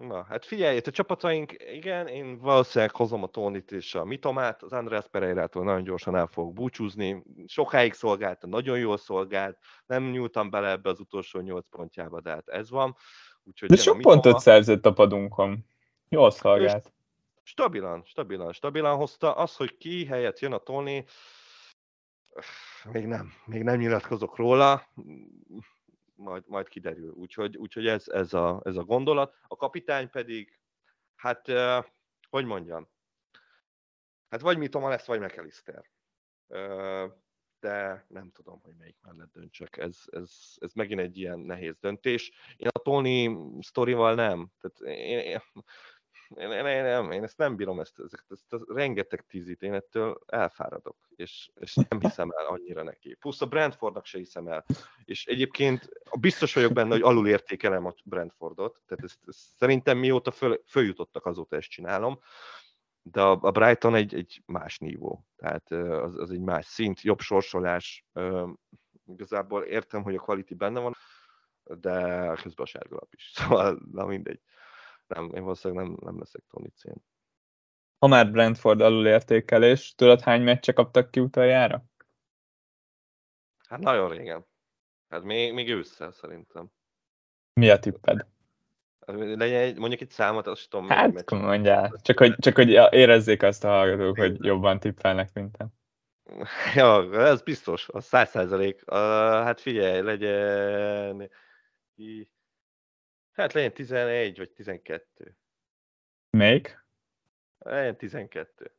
Na, hát figyelj, a csapataink, igen, én valószínűleg hozom a Tonit és a Mitomát, az András Pereirától nagyon gyorsan el fogok búcsúzni, sokáig szolgált, nagyon jól szolgált, nem nyúltam bele ebbe az utolsó nyolc pontjába, de hát ez van. Úgyhogy de sok Mitoma... pontot szerzett a padunkon. Jól szolgált. Stabilan, stabilan, stabilan hozta. Az, hogy ki helyett jön a Tony, még nem, még nem nyilatkozok róla majd, majd kiderül. Úgyhogy, úgyhogy ez, ez, a, ez a gondolat. A kapitány pedig, hát, uh, hogy mondjam, hát vagy Mitoma lesz, vagy McAllister. Uh, de nem tudom, hogy melyik mellett döntsek. Ez, ez, ez megint egy ilyen nehéz döntés. Én a Tony sztorival nem. Tehát én, én, én, én, én, nem, én ezt nem bírom, ezt, ezt, ezt, ezt rengeteg tízit, én ettől elfáradok, és, és nem hiszem el annyira neki. Plusz a Brentfordnak se hiszem el. És egyébként biztos vagyok benne, hogy alul értékelem a Brentfordot, tehát ezt, ezt szerintem mióta föl, följutottak, azóta ezt csinálom, de a, a Brighton egy, egy más nívó, tehát az, az egy más szint, jobb sorsolás, igazából értem, hogy a quality benne van, de közben a sárgalap is, szóval na mindegy nem, én valószínűleg nem, nem leszek Tony Cén. Ha már Brentford alulértékelés, tudod hány meccse kaptak ki utoljára? Hát nagyon régen. Hát még, még ősszel szerintem. Mi a tipped? Legyen egy, mondjuk egy számot, azt tudom. Hát mondjál, csak hogy, csak hogy érezzék azt a hallgatók, hogy jobban tippelnek, mint te. Ja, ez biztos, az száz százalék. Uh, hát figyelj, legyen Hát legyen 11 vagy 12. Melyik? Legyen 12.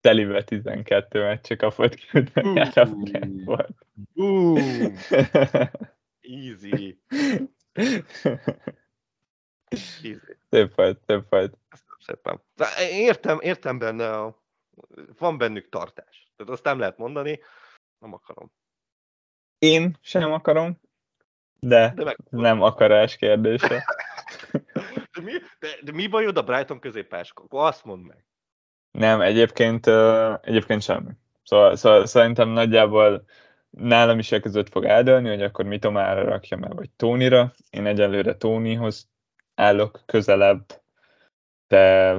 Telibe 12 meccse kapott ki, utána volt. Easy. Easy. Szép volt, szép volt. Szépen. Értem, értem benne, a, van bennük tartás. Tehát azt nem lehet mondani, nem akarom. Én sem akarom, de, de meg... nem akarás kérdése. mi, de, de mi bajod a Brighton középpás? Akkor azt mondd meg. Nem, egyébként, uh, egyébként semmi. Szóval, szóval szerintem nagyjából nálam is között fog eldőlni, hogy akkor Mitomára rakja meg, vagy Tónira. Én egyelőre Tónihoz állok közelebb, de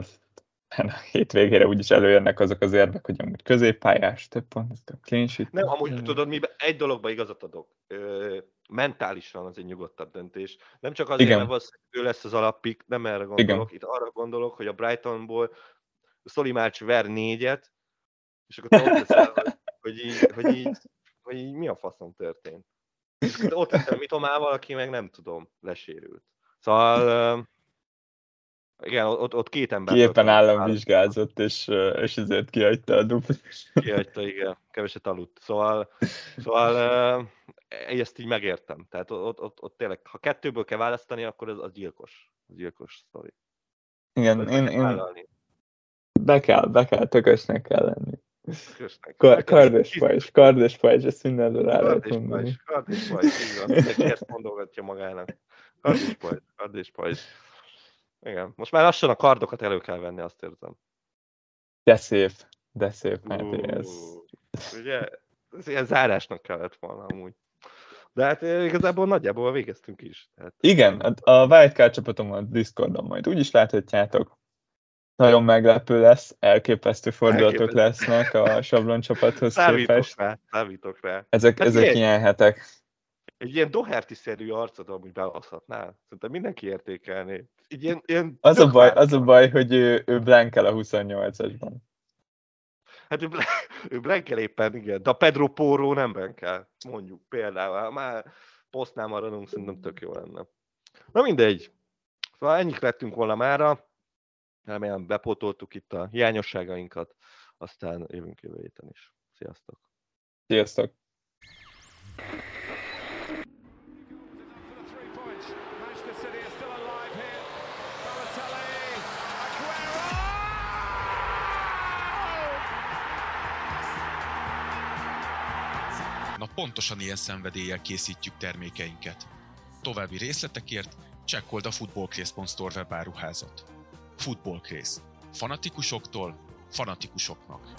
a hétvégére úgyis előjönnek azok az érvek, hogy amúgy középpályás, több pont, több clean sheet. Nem, amúgy tudod, mi egy dologban igazat adok. Ö, mentálisan az egy nyugodtabb döntés. Nem csak azért, Igen. mert ő lesz az alappik, nem erre gondolok. Igen. Itt arra gondolok, hogy a Brightonból Szoli Márcs ver négyet, és akkor te ott leszel, hogy, hogy, így, hogy, így, hogy így mi a faszom történt. És ott leszel Mitomával, aki meg nem tudom, lesérült. Szóval igen, ott, ott két ember. Ki éppen állam vizsgázott, és, és ezért kihagyta a duplit. Kihagyta, igen, keveset aludt. Szóval, szóval ezt így megértem. Tehát ott, ott, ott tényleg, ha kettőből kell választani, akkor az, az gyilkos. Az gyilkos sztori. Igen, én, én, be kell, be kell, tökösnek kell lenni. Kard és pajzs, kard és pajzs, ezt mindenre rá lehet mondani. Kard és pajzs, így van. Mindenki ezt mondogatja magának. Kard és pajzs, kard és pajzs. Igen, most már lassan a kardokat elő kell venni, azt érzem. De szép, de szép, mert ez. Ugye, ez ilyen zárásnak kellett volna amúgy. De hát igazából nagyjából végeztünk is. Tehát... Igen, a Wildcard csapatom a Discordon majd úgy is láthatjátok. Nagyon meglepő lesz, elképesztő fordulatok elképesztő. lesznek a sablon csapathoz számítok képest. Rá, számítok rá. Ezek, hát ezek ilyen, ilyen hetek. Egy ilyen Doherty-szerű arcod, amit beoszthatnál. Szerintem mindenki értékelné. Egy ilyen, ilyen az, a baj, az a baj, hogy ő, ő blankel a 28-asban. Hát ő, ő blankel éppen, igen. De a Pedro Porro nem blankel, mondjuk például. Már posztnál maradunk, szerintem tök jó lenne. Na mindegy. Szóval ennyit lettünk volna mára. Remélem bepótoltuk itt a hiányosságainkat, aztán jövünk jövő héten is. Sziasztok! Sziasztok! Pontosan ilyen szenvedéllyel készítjük termékeinket. További részletekért csekkold a footballcase.store webáruházat. Football Case. Fanatikusoktól fanatikusoknak.